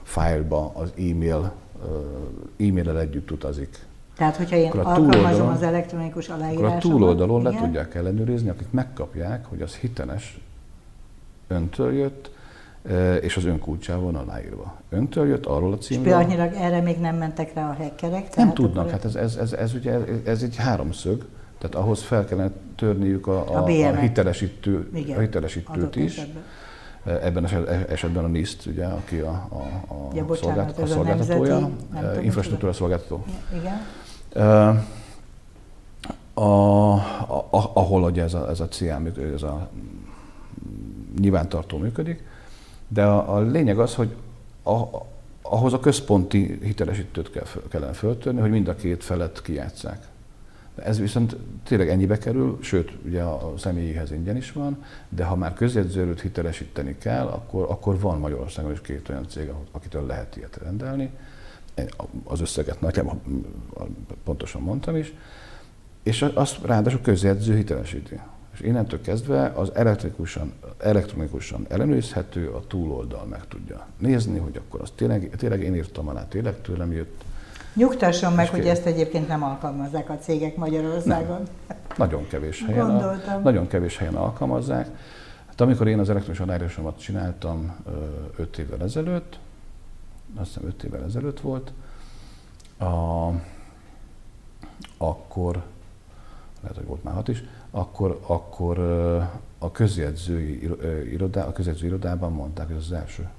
fájlba az e-mail, e-mail együtt utazik. Tehát, hogyha én akkor alkalmazom az elektronikus aláírásomat... Akkor a túloldalon le tudják ellenőrizni, akik megkapják, hogy az hiteles öntől jött, és az önkulcsával van aláírva. Öntől jött arról a címről. És pillanatnyilag erre még nem mentek rá a hackerek? Nem tudnak, hát ez, ez, ez, ez, ugye, ez egy háromszög, tehát ahhoz fel kellene törniük a, a, a, a hitelesítő, a hitelesítőt is. Esetben. Ebben az esetben a NIST, ugye, aki a, a, a, ja, bocsánat, szolgált, a szolgáltatója, a infrastruktúra szolgáltató. Igen. A, a, ahol ugye ez a, ez a CM, ez a nyilvántartó működik, de a, a lényeg az, hogy a, ahhoz a központi hitelesítőt kell, kellene föltörni, hogy mind a két felet kijátszák. Ez viszont tényleg ennyibe kerül, sőt, ugye a személyéhez ingyen is van, de ha már közjegyzőrőt hitelesíteni kell, akkor, akkor van Magyarországon is két olyan cég, akitől lehet ilyet rendelni. Az összeget nagyjából pontosan mondtam is. És azt ráadásul közjegyző hitelesíti. És innentől kezdve az elektronikusan, elektronikusan ellenőrizhető, a túloldal meg tudja nézni, hogy akkor az tényleg, tényleg én írtam alá, tényleg tőlem jött, Nyugtasson meg, hogy ezt egyébként nem alkalmazzák a cégek Magyarországon. Nem. Nagyon kevés helyen, a, nagyon kevés helyen alkalmazzák. Hát amikor én az elektronikus aláírásomat csináltam öt évvel ezelőtt, azt hiszem öt évvel ezelőtt volt, a, akkor, lehet, hogy volt már hat is, akkor, akkor a közjegyzői irodá, a közjegyző irodában mondták, hogy ez az első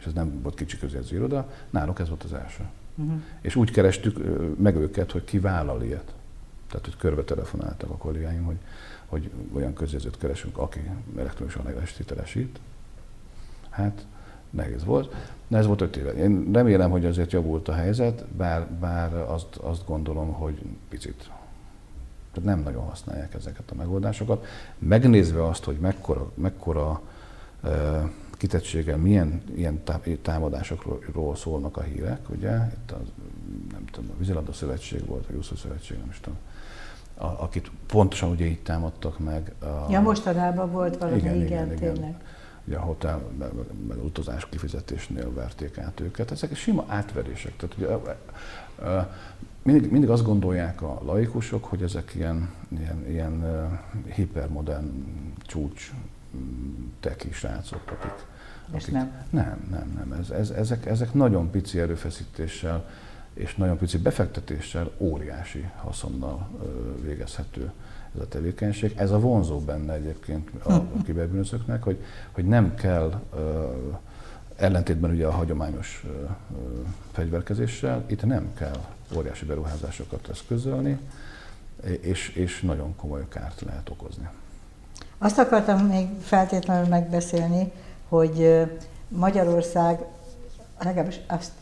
és ez nem volt kicsi közjegyző iroda, náluk ez volt az első. Uh-huh. És úgy kerestük meg őket, hogy ki vállal ilyet. Tehát, hogy körbe telefonáltak a kollégáim, hogy, hogy olyan közjegyzőt keresünk, aki elektronikusan hitelesít. Hát nehéz volt. De ez volt öt éve. Én remélem, hogy azért javult a helyzet, bár, bár azt, azt gondolom, hogy picit tehát nem nagyon használják ezeket a megoldásokat. Megnézve azt, hogy mekkora, mekkora kitettséggel milyen ilyen támadásokról szólnak a hírek, ugye? Itt a, nem tudom, a Vízilabda Szövetség volt, a Jusszó Szövetség, nem is tudom, a, akit pontosan ugye így támadtak meg. A, ja, mostanában volt valami, igen, igen, igen, igen tényleg. Ugye a hotel, meg, meg az utazás kifizetésnél verték át őket. Ezek sima átverések. Tehát ugye, mindig, mindig azt gondolják a laikusok, hogy ezek ilyen, ilyen, ilyen hipermodern csúcs teki srácok, akik és akik, nem? Nem, nem, nem. Ez, ez, ezek, ezek nagyon pici erőfeszítéssel és nagyon pici befektetéssel óriási haszonnal végezhető ez a tevékenység. Ez a vonzó benne egyébként a kiberbűnözőknek, hogy, hogy nem kell ellentétben ugye a hagyományos fegyverkezéssel, itt nem kell óriási beruházásokat eszközölni, és, és nagyon komoly kárt lehet okozni. Azt akartam még feltétlenül megbeszélni, hogy Magyarország, legalábbis azt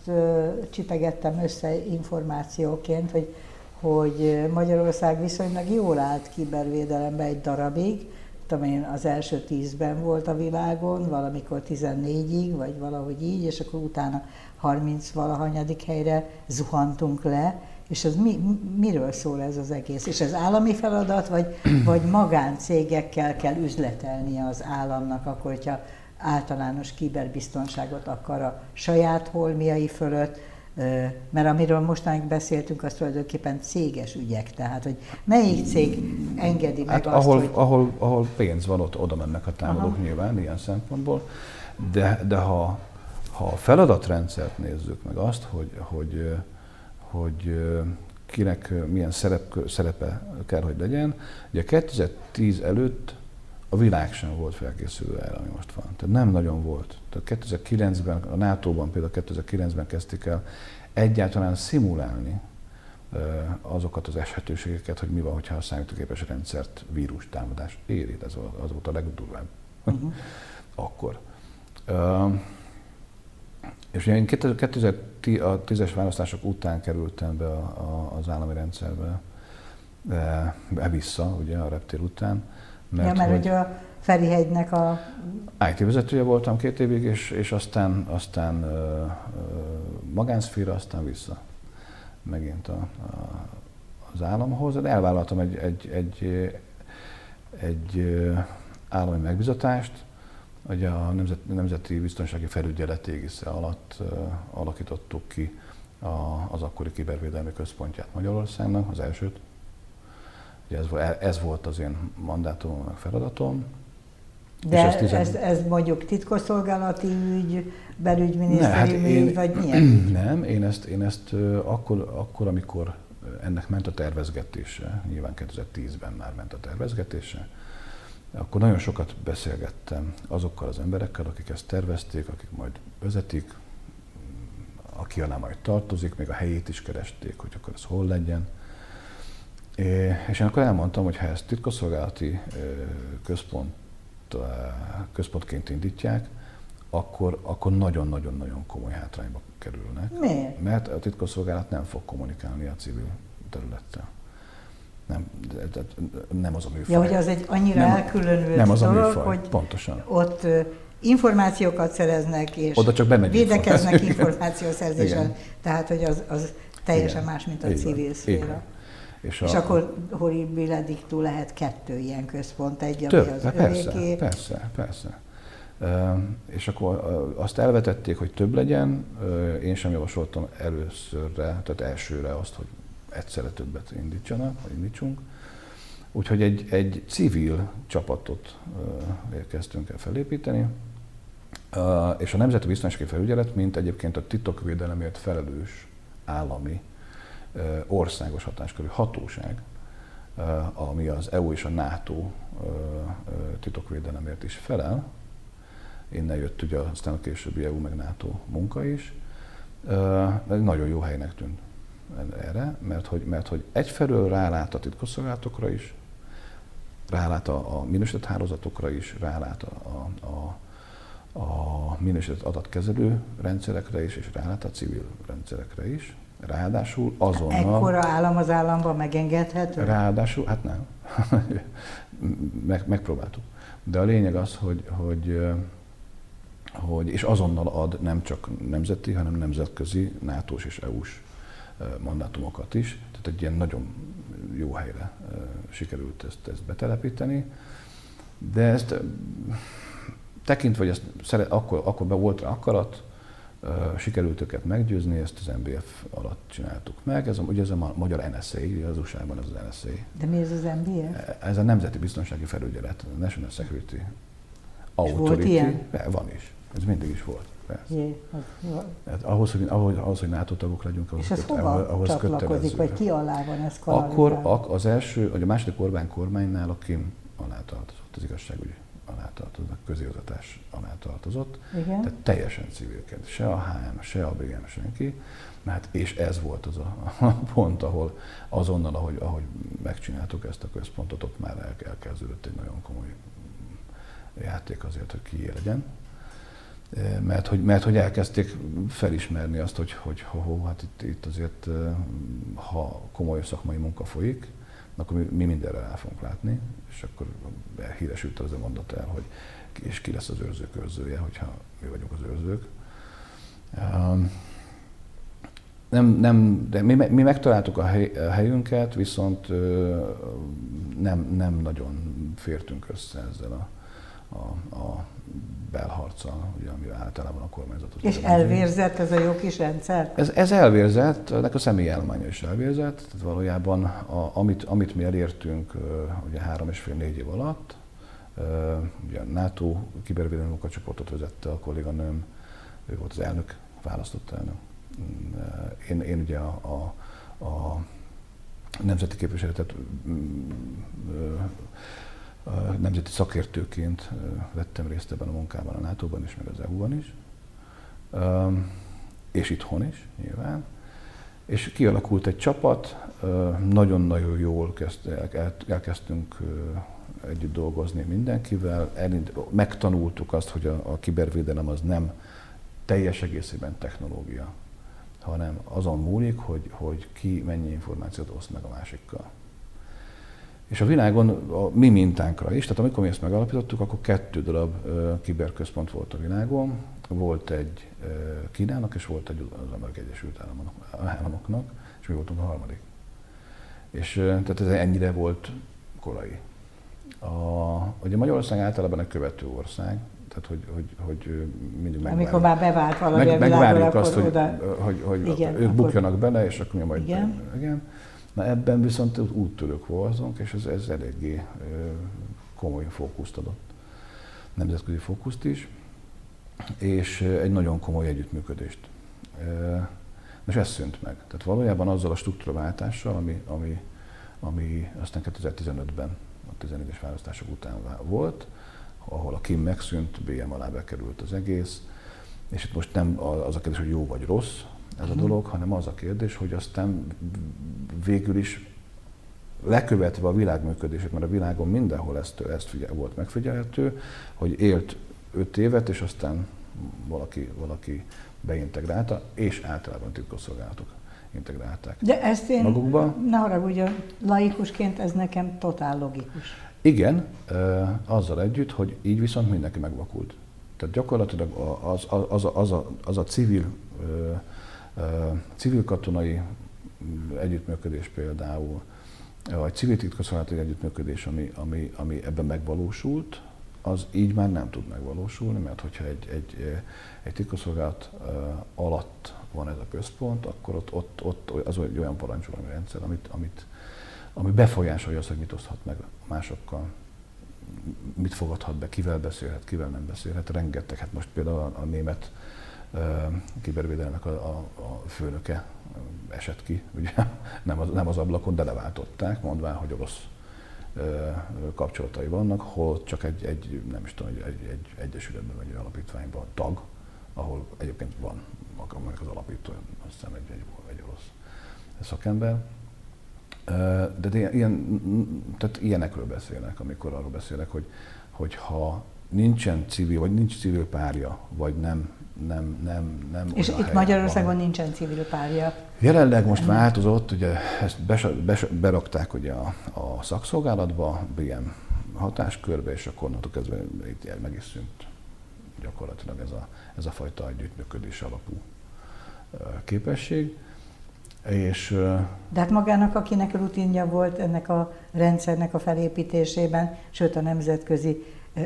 csipegettem össze információként, hogy, hogy Magyarország viszonylag jól állt kibervédelembe egy darabig, tudom én, az első tízben volt a világon, valamikor 14-ig, vagy valahogy így, és akkor utána 30 valahanyadik helyre zuhantunk le, és ez mi, miről szól ez az egész? És ez állami feladat, vagy, vagy magáncégekkel kell üzletelnie az államnak, akkor, hogyha általános kiberbiztonságot akar a saját holmiai fölött, mert amiről mostanáig beszéltünk, az tulajdonképpen céges ügyek, tehát hogy melyik cég engedi meg hát azt, ahol, hogy... Ahol, ahol pénz van, ott oda mennek a támadók Aha. nyilván ilyen szempontból, de, de ha, ha a feladatrendszert nézzük, meg azt, hogy, hogy, hogy kinek milyen szerep, szerepe kell, hogy legyen, ugye 2010 előtt a világ sem volt felkészülve erre, ami most van. Tehát nem nagyon volt. Tehát 2009-ben, a NATO-ban például 2009-ben kezdték el egyáltalán szimulálni azokat az eshetőségeket, hogy mi van, hogyha a számítógépes rendszert vírus támadás éri. Ez az volt a legdurvább. Uh-huh. Akkor. Uh, és ugye én 2010-es választások után kerültem be a, a, az állami rendszerbe, be vissza, ugye a reptér után, mert, ja, mert hogy, hogy a Ferihegynek a... IT vezetője voltam két évig, és, és aztán, aztán magánszféra, aztán vissza megint a, a, az államhoz. De elvállaltam egy, egy, egy, egy, állami megbizatást, Ugye a Nemzet, Nemzeti Biztonsági Felügyelet égisze alatt uh, alakítottuk ki a, az akkori kibervédelmi központját Magyarországnak, az elsőt. Ugye ez, ez volt az én mandátumom, meg feladatom. De ez, tizen... ez, ez mondjuk titkosszolgálati ügy, belügyminiszteri ne, hát ügy, én, vagy milyen Nem, én ezt, én ezt akkor, akkor, amikor ennek ment a tervezgetése, nyilván 2010-ben már ment a tervezgetése, akkor nagyon sokat beszélgettem azokkal az emberekkel, akik ezt tervezték, akik majd vezetik, aki alá majd tartozik, még a helyét is keresték, hogy akkor ez hol legyen. És én akkor elmondtam, hogy ha ezt titkosszolgálati központ, központként indítják, akkor, akkor nagyon-nagyon-nagyon komoly hátrányba kerülnek. Miért? Mert a titkosszolgálat nem fog kommunikálni a civil területtel nem, nem az a műfaj. Ja, hogy az egy annyira nem, elkülönült nem az a dolog, műfaj. hogy Pontosan. ott információkat szereznek, és Oda csak védekeznek információszerzésen, tehát hogy az, az teljesen Igen. más, mint a Igen. civil szféra. És, a, és akkor Hori Bilediktu lehet kettő ilyen központ, egy, több, ami az persze, övéké. Persze, persze. Uh, és akkor azt elvetették, hogy több legyen. Uh, én sem javasoltam előszörre, tehát elsőre azt, hogy egyszerre többet indítsanak, vagy indítsunk. Úgyhogy egy, egy civil csapatot uh, kezdtünk el felépíteni, és a Nemzeti Biztonsági Felügyelet, mint egyébként a titokvédelemért felelős állami országos hatáskörű hatóság, ami az EU és a NATO titokvédelemért is felel, innen jött ugye aztán a későbbi EU meg NATO munka is, uh, nagyon jó helynek tűnt erre, mert hogy, mert hogy egyfelől rálát a titkosszolgálatokra is, rálát a, a minősített hálózatokra is, rálát a, a, a minősített adatkezelő rendszerekre is, és rálát a civil rendszerekre is. Ráadásul azonnal... Ekkora állam az államban megengedhető? Ráadásul, hát nem. Meg, megpróbáltuk. De a lényeg az, hogy, hogy, hogy, és azonnal ad nem csak nemzeti, hanem nemzetközi, NATO-s és EU-s mandátumokat is, tehát egy ilyen nagyon jó helyre sikerült ezt, ezt betelepíteni. De ezt tekintve, hogy ezt szeret, akkor, akkor be volt rá akarat, sikerült őket meggyőzni, ezt az MBF alatt csináltuk meg. Ez a, ugye ez a magyar NSA, az USA-ban ez az NSA. De mi ez az MBF? Ez a Nemzeti Biztonsági Felügyelet, a National Security Authority. volt ilyen? Van is, ez mindig is volt persze. Jé, az, hát ahhoz, hogy, ahhoz, ahhoz, hogy NATO tagok legyünk, ahhoz, És ez köt, hova ahhoz csatlakozik, vagy ki alá van ez Akkor az első, vagy a második Orbán kormánynál, aki alá tartozott, az igazságügy alá tartozott, a közigazgatás alá tartozott. Igen. Tehát teljesen civilként. Se a HM, se a BM, senki. Hát, és ez volt az a, a pont, ahol azonnal, ahogy, ahogy megcsináltuk ezt a központot, ott már el, elkezdődött egy nagyon komoly játék azért, hogy ki legyen mert hogy, mert hogy elkezdték felismerni azt, hogy, hogy ho, hát itt, itt azért, ha komoly szakmai munka folyik, akkor mi, mi mindenre el fogunk látni, és akkor híresült az a mondat el, hogy és ki lesz az őrzők őrzője, hogyha mi vagyunk az őrzők. Nem, nem, de mi, mi megtaláltuk a, hely, a helyünket, viszont nem, nem nagyon fértünk össze ezzel a, a, a belharccal, ugye, ami általában a kormányzatot. És elvérzett ez a jó kis rendszer? Ez, ez elvérzett, ennek a személyi állománya is elvérzett, tehát valójában a, amit, amit mi elértünk ugye három és fél négy év alatt, ugye a NATO kibervédelmi munkacsoportot vezette a kolléganőm, ő volt az elnök, választott elnök. Én, én ugye a, a, a nemzeti képviseletet nemzeti szakértőként vettem részt ebben a munkában a NATO-ban is, meg az EU-ban is, és itthon is nyilván. És kialakult egy csapat, nagyon-nagyon jól elkezdtünk együtt dolgozni mindenkivel, megtanultuk azt, hogy a, a kibervédelem az nem teljes egészében technológia, hanem azon múlik, hogy, hogy ki mennyi információt oszt meg a másikkal. És a világon a mi mintánkra is, tehát amikor mi ezt megalapítottuk, akkor kettő darab kiberközpont volt a világon. Volt egy Kínának, és volt egy az Amerikai Egyesült Államoknak, és mi voltunk a harmadik. És tehát ez ennyire volt korai. A, ugye Magyarország általában egy követő ország, tehát hogy, hogy, hogy mindig megvárjuk. Amikor már bevált valami meg, a megvárjuk azt, hogy, oda... hogy, hogy igen, ők akkor... bukjanak bele, és akkor mi majd... Igen. igen. Na ebben viszont úttörők voltunk, és ez, ez eléggé komoly fókuszt adott. Nemzetközi fókuszt is, és egy nagyon komoly együttműködést. És ez szűnt meg. Tehát valójában azzal a struktúraváltással, ami, ami, ami aztán 2015-ben, a 14-es választások után volt, ahol a Kim megszűnt, BM alá bekerült az egész, és itt most nem az a kérdés, hogy jó vagy rossz ez a dolog, hanem az a kérdés, hogy aztán végül is lekövetve a világ működését, mert a világon mindenhol ezt, ezt figyel, volt megfigyelhető, hogy élt öt évet, és aztán valaki, valaki beintegrálta, és általában titkosszolgálatok integrálták De ezt én, magukba. ne haragudj, laikusként ez nekem totál logikus. Igen, azzal együtt, hogy így viszont mindenki megvakult. Tehát gyakorlatilag az, az, az, a, az, a, az a civil, civil katonai együttműködés például, vagy civil titkosszolgálati együttműködés, ami, ami, ami ebben megvalósult, az így már nem tud megvalósulni, mert hogyha egy, egy, egy titkosszolgálat alatt van ez a központ, akkor ott, ott, ott az egy olyan parancsolói rendszer, amit, amit, ami befolyásolja azt, hogy mit oszthat meg másokkal, mit fogadhat be, kivel beszélhet, kivel nem beszélhet. Rengeteg, hát most például a, a német kibervédelemnek a, a, a főnöke esett ki, ugye nem az, nem az ablakon, de leváltották, mondván, hogy orosz kapcsolatai vannak, hol csak egy, egy nem is tudom, egy, egy, egy egyesületben vagy egy alapítványban tag, ahol egyébként van maga az alapító, azt hiszem egy, egy, egy orosz szakember, de ilyen, tehát ilyenekről beszélek, amikor arról beszélek, hogy, hogy ha nincsen civil, vagy nincs civil párja, vagy nem, nem, nem, nem És itt Magyarországon van. nincsen civil párja. Jelenleg most változott, ugye ezt bes, bes, berakták ugye a, a szakszolgálatba, BM hatáskörbe, és akkor onnantól kezdve itt meg is szűnt gyakorlatilag ez a, ez a fajta együttműködés alapú képesség. És, De hát magának, akinek rutinja volt ennek a rendszernek a felépítésében, sőt a nemzetközi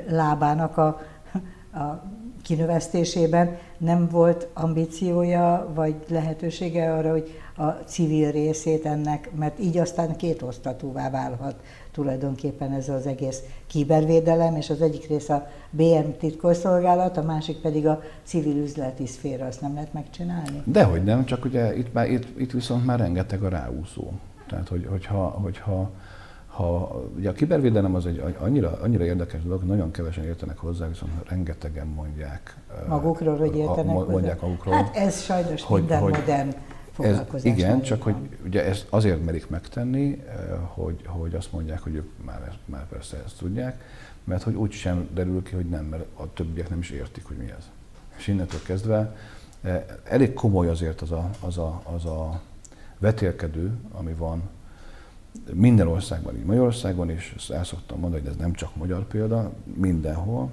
lábának a, a kinövesztésében nem volt ambíciója, vagy lehetősége arra, hogy a civil részét ennek, mert így aztán kétosztatúvá válhat tulajdonképpen ez az egész kibervédelem, és az egyik rész a BM titkosszolgálat, a másik pedig a civil üzleti szféra, azt nem lehet megcsinálni? Dehogy nem, csak ugye itt, már, itt, itt viszont már rengeteg a ráúszó. Tehát, hogy, hogyha, hogyha ha, ugye a kibervédelem az egy annyira, annyira érdekes dolog, nagyon kevesen értenek hozzá, viszont rengetegen mondják. Magukról, hogy értenek hozzá? Mondják magukról. Hát ez sajnos hogy, minden hogy, modern ez, igen, csak hogy ugye ezt azért merik megtenni, hogy, hogy azt mondják, hogy ők már, már persze ezt tudják, mert hogy úgy sem derül ki, hogy nem, mert a többiek nem is értik, hogy mi ez. És innentől kezdve elég komoly azért az a, az a, az a vetélkedő, ami van minden országban, így Magyarországon is, ezt el szoktam mondani, hogy ez nem csak magyar példa, mindenhol,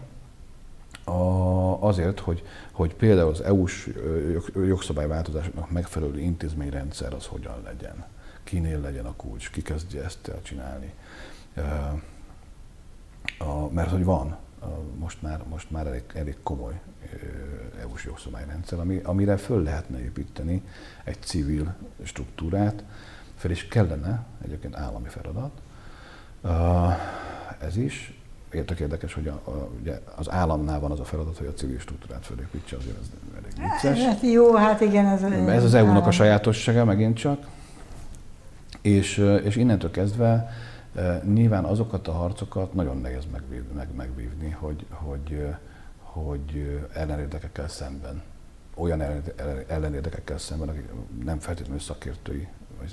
a, azért, hogy, hogy például az EU-s jogszabályváltozásoknak megfelelő intézményrendszer az hogyan legyen, kinél legyen a kulcs, ki kezdje ezt el csinálni. A, mert hogy van, most már, most már elég, elég komoly EU-s jogszabályrendszer, ami, amire föl lehetne építeni egy civil struktúrát, fel is kellene, egyébként állami feladat. Ez is, Értek érdekes, hogy a, a, ugye az államnál van az a feladat, hogy a civil struktúrát felépítse, azért ez elég vicces. Hát jó, hát igen. Ez, ez az EU-nak a sajátossága megint csak. És, és innentől kezdve nyilván azokat a harcokat nagyon nehéz megvívni, meg, megvívni hogy, hogy, hogy ellenérdekekkel szemben, olyan ellenérdekekkel szemben, akik nem feltétlenül szakértői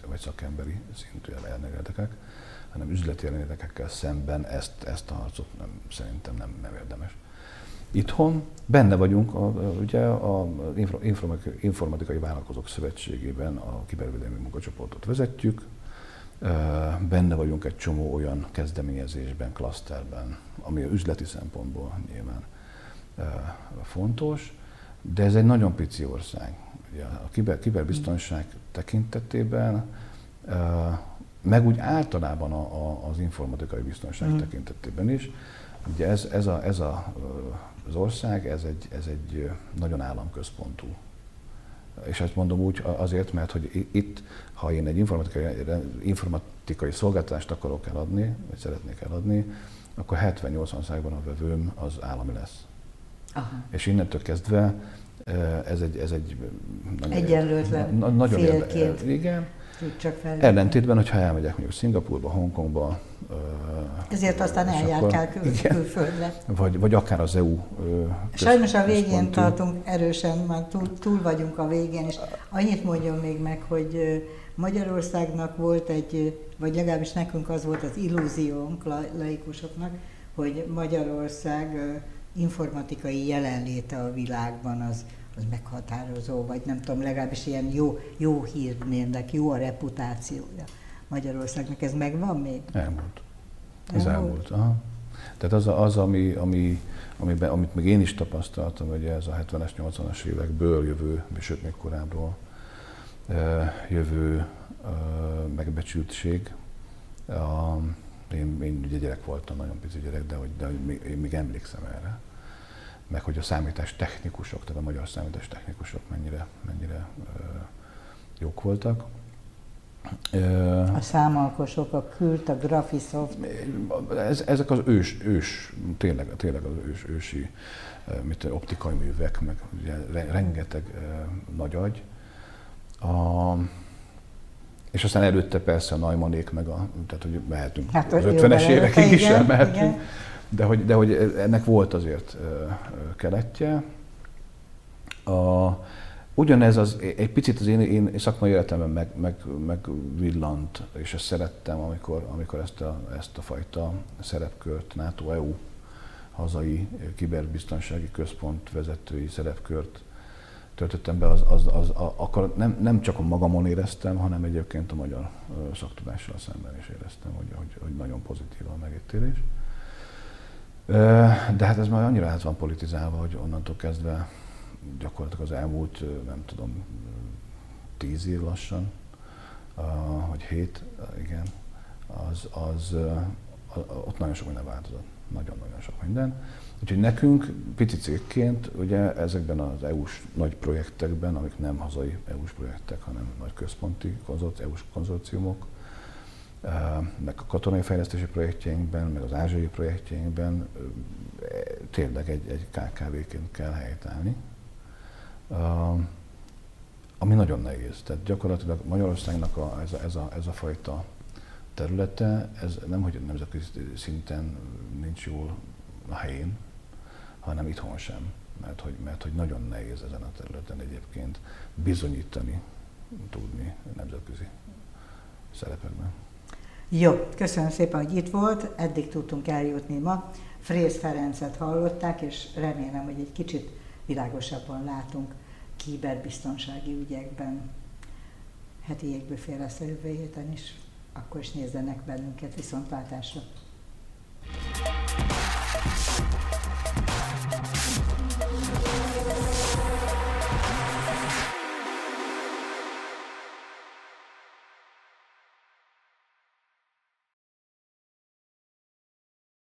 vagy, szakemberi szintű ellenérdekek, hanem üzleti érdekekkel szemben ezt, ezt a harcot nem, szerintem nem, nem érdemes. Itthon benne vagyunk, a, ugye a Informatikai Vállalkozók Szövetségében a kibervédelmi munkacsoportot vezetjük, benne vagyunk egy csomó olyan kezdeményezésben, klaszterben, ami a üzleti szempontból nyilván fontos, de ez egy nagyon pici ország. Ugye a kiber, kiberbiztonság tekintetében meg úgy általában a, a, az informatikai biztonság mm. tekintetében is. Ugye ez, ez, a, ez a, az ország, ez egy, ez egy nagyon államközpontú. És ezt mondom úgy azért, mert hogy itt, ha én egy informatikai, informatikai szolgáltatást akarok eladni, vagy szeretnék eladni, akkor 70-80%-ban a vevőm az állami lesz. Aha. És innentől kezdve ez egy, ez egy nagyon, Egyenlőtlen, nagyon félként. Igen, csak Ellentétben, hogyha elmegyek mondjuk Szingapurba, Hongkongba, ezért aztán eljárkál kül- külföldre. Vagy, vagy akár az EU. Sajnos a végén tartunk erősen, már túl, túl vagyunk a végén, és annyit mondjon még meg, hogy Magyarországnak volt egy, vagy legalábbis nekünk az volt az illúziónk laikusoknak, hogy Magyarország informatikai jelenléte a világban az az meghatározó, vagy nem tudom, legalábbis ilyen jó, jó hírnének, jó a reputációja Magyarországnak. Ez megvan még? Elmúlt. Ez elmúlt. elmúlt. Aha. Tehát az, az ami, ami, amiben, amit még én is tapasztaltam, hogy ez a 70-es, 80-as évekből jövő, sőt még korábbról jövő megbecsültség. Én, én ugye gyerek voltam, nagyon pici gyerek, de, hogy, de hogy még, én még emlékszem erre meg hogy a számítás technikusok, tehát a magyar számítás technikusok mennyire, mennyire jók voltak. A számalkosok, a Kürt, a Graphisoft. Ez, ezek az ős, ős tényleg, tényleg az ős, ősi mit, optikai művek, meg ugye, rengeteg nagy agy. A, és aztán előtte persze a Najmanék, meg a, tehát hogy mehetünk hát, az 50-es évekig is elmehetünk. Igen de hogy, de hogy ennek volt azért keletje. A, ugyanez az, egy picit az én, én szakmai életemben meg, meg, meg villant, és ezt szerettem, amikor, amikor ezt, a, ezt a fajta szerepkört, NATO-EU hazai kiberbiztonsági központ vezetői szerepkört töltöttem be, az, az, az, az akkor nem, nem csak a magamon éreztem, hanem egyébként a magyar szaktudással szemben is éreztem, hogy, hogy, hogy nagyon pozitív a megítélés. De hát ez már annyira át van politizálva, hogy onnantól kezdve gyakorlatilag az elmúlt, nem tudom, tíz év lassan, vagy hét, igen, az, az, ott nagyon sok minden változott. Nagyon-nagyon sok minden. Úgyhogy nekünk, pici cégként, ugye ezekben az EU-s nagy projektekben, amik nem hazai EU-s projektek, hanem nagy központi konzorci, EU-s konzorciumok, meg a katonai fejlesztési projektjeinkben, meg az ázsiai projektjeinkben tényleg egy, egy KKV-ként kell helytállni. Ami nagyon nehéz. Tehát gyakorlatilag Magyarországnak a, ez, a, ez, a, ez a fajta területe, ez nem, hogy nemzetközi szinten nincs jól a helyén, hanem itthon sem. Mert hogy, mert hogy nagyon nehéz ezen a területen egyébként bizonyítani, tudni nemzetközi szerepekben. Jó, köszönöm szépen, hogy itt volt, eddig tudtunk eljutni ma. Frész Ferencet hallották, és remélem, hogy egy kicsit világosabban látunk kiberbiztonsági ügyekben. Heti jégbüfél lesz a jövő héten is, akkor is nézzenek bennünket viszontlátásra.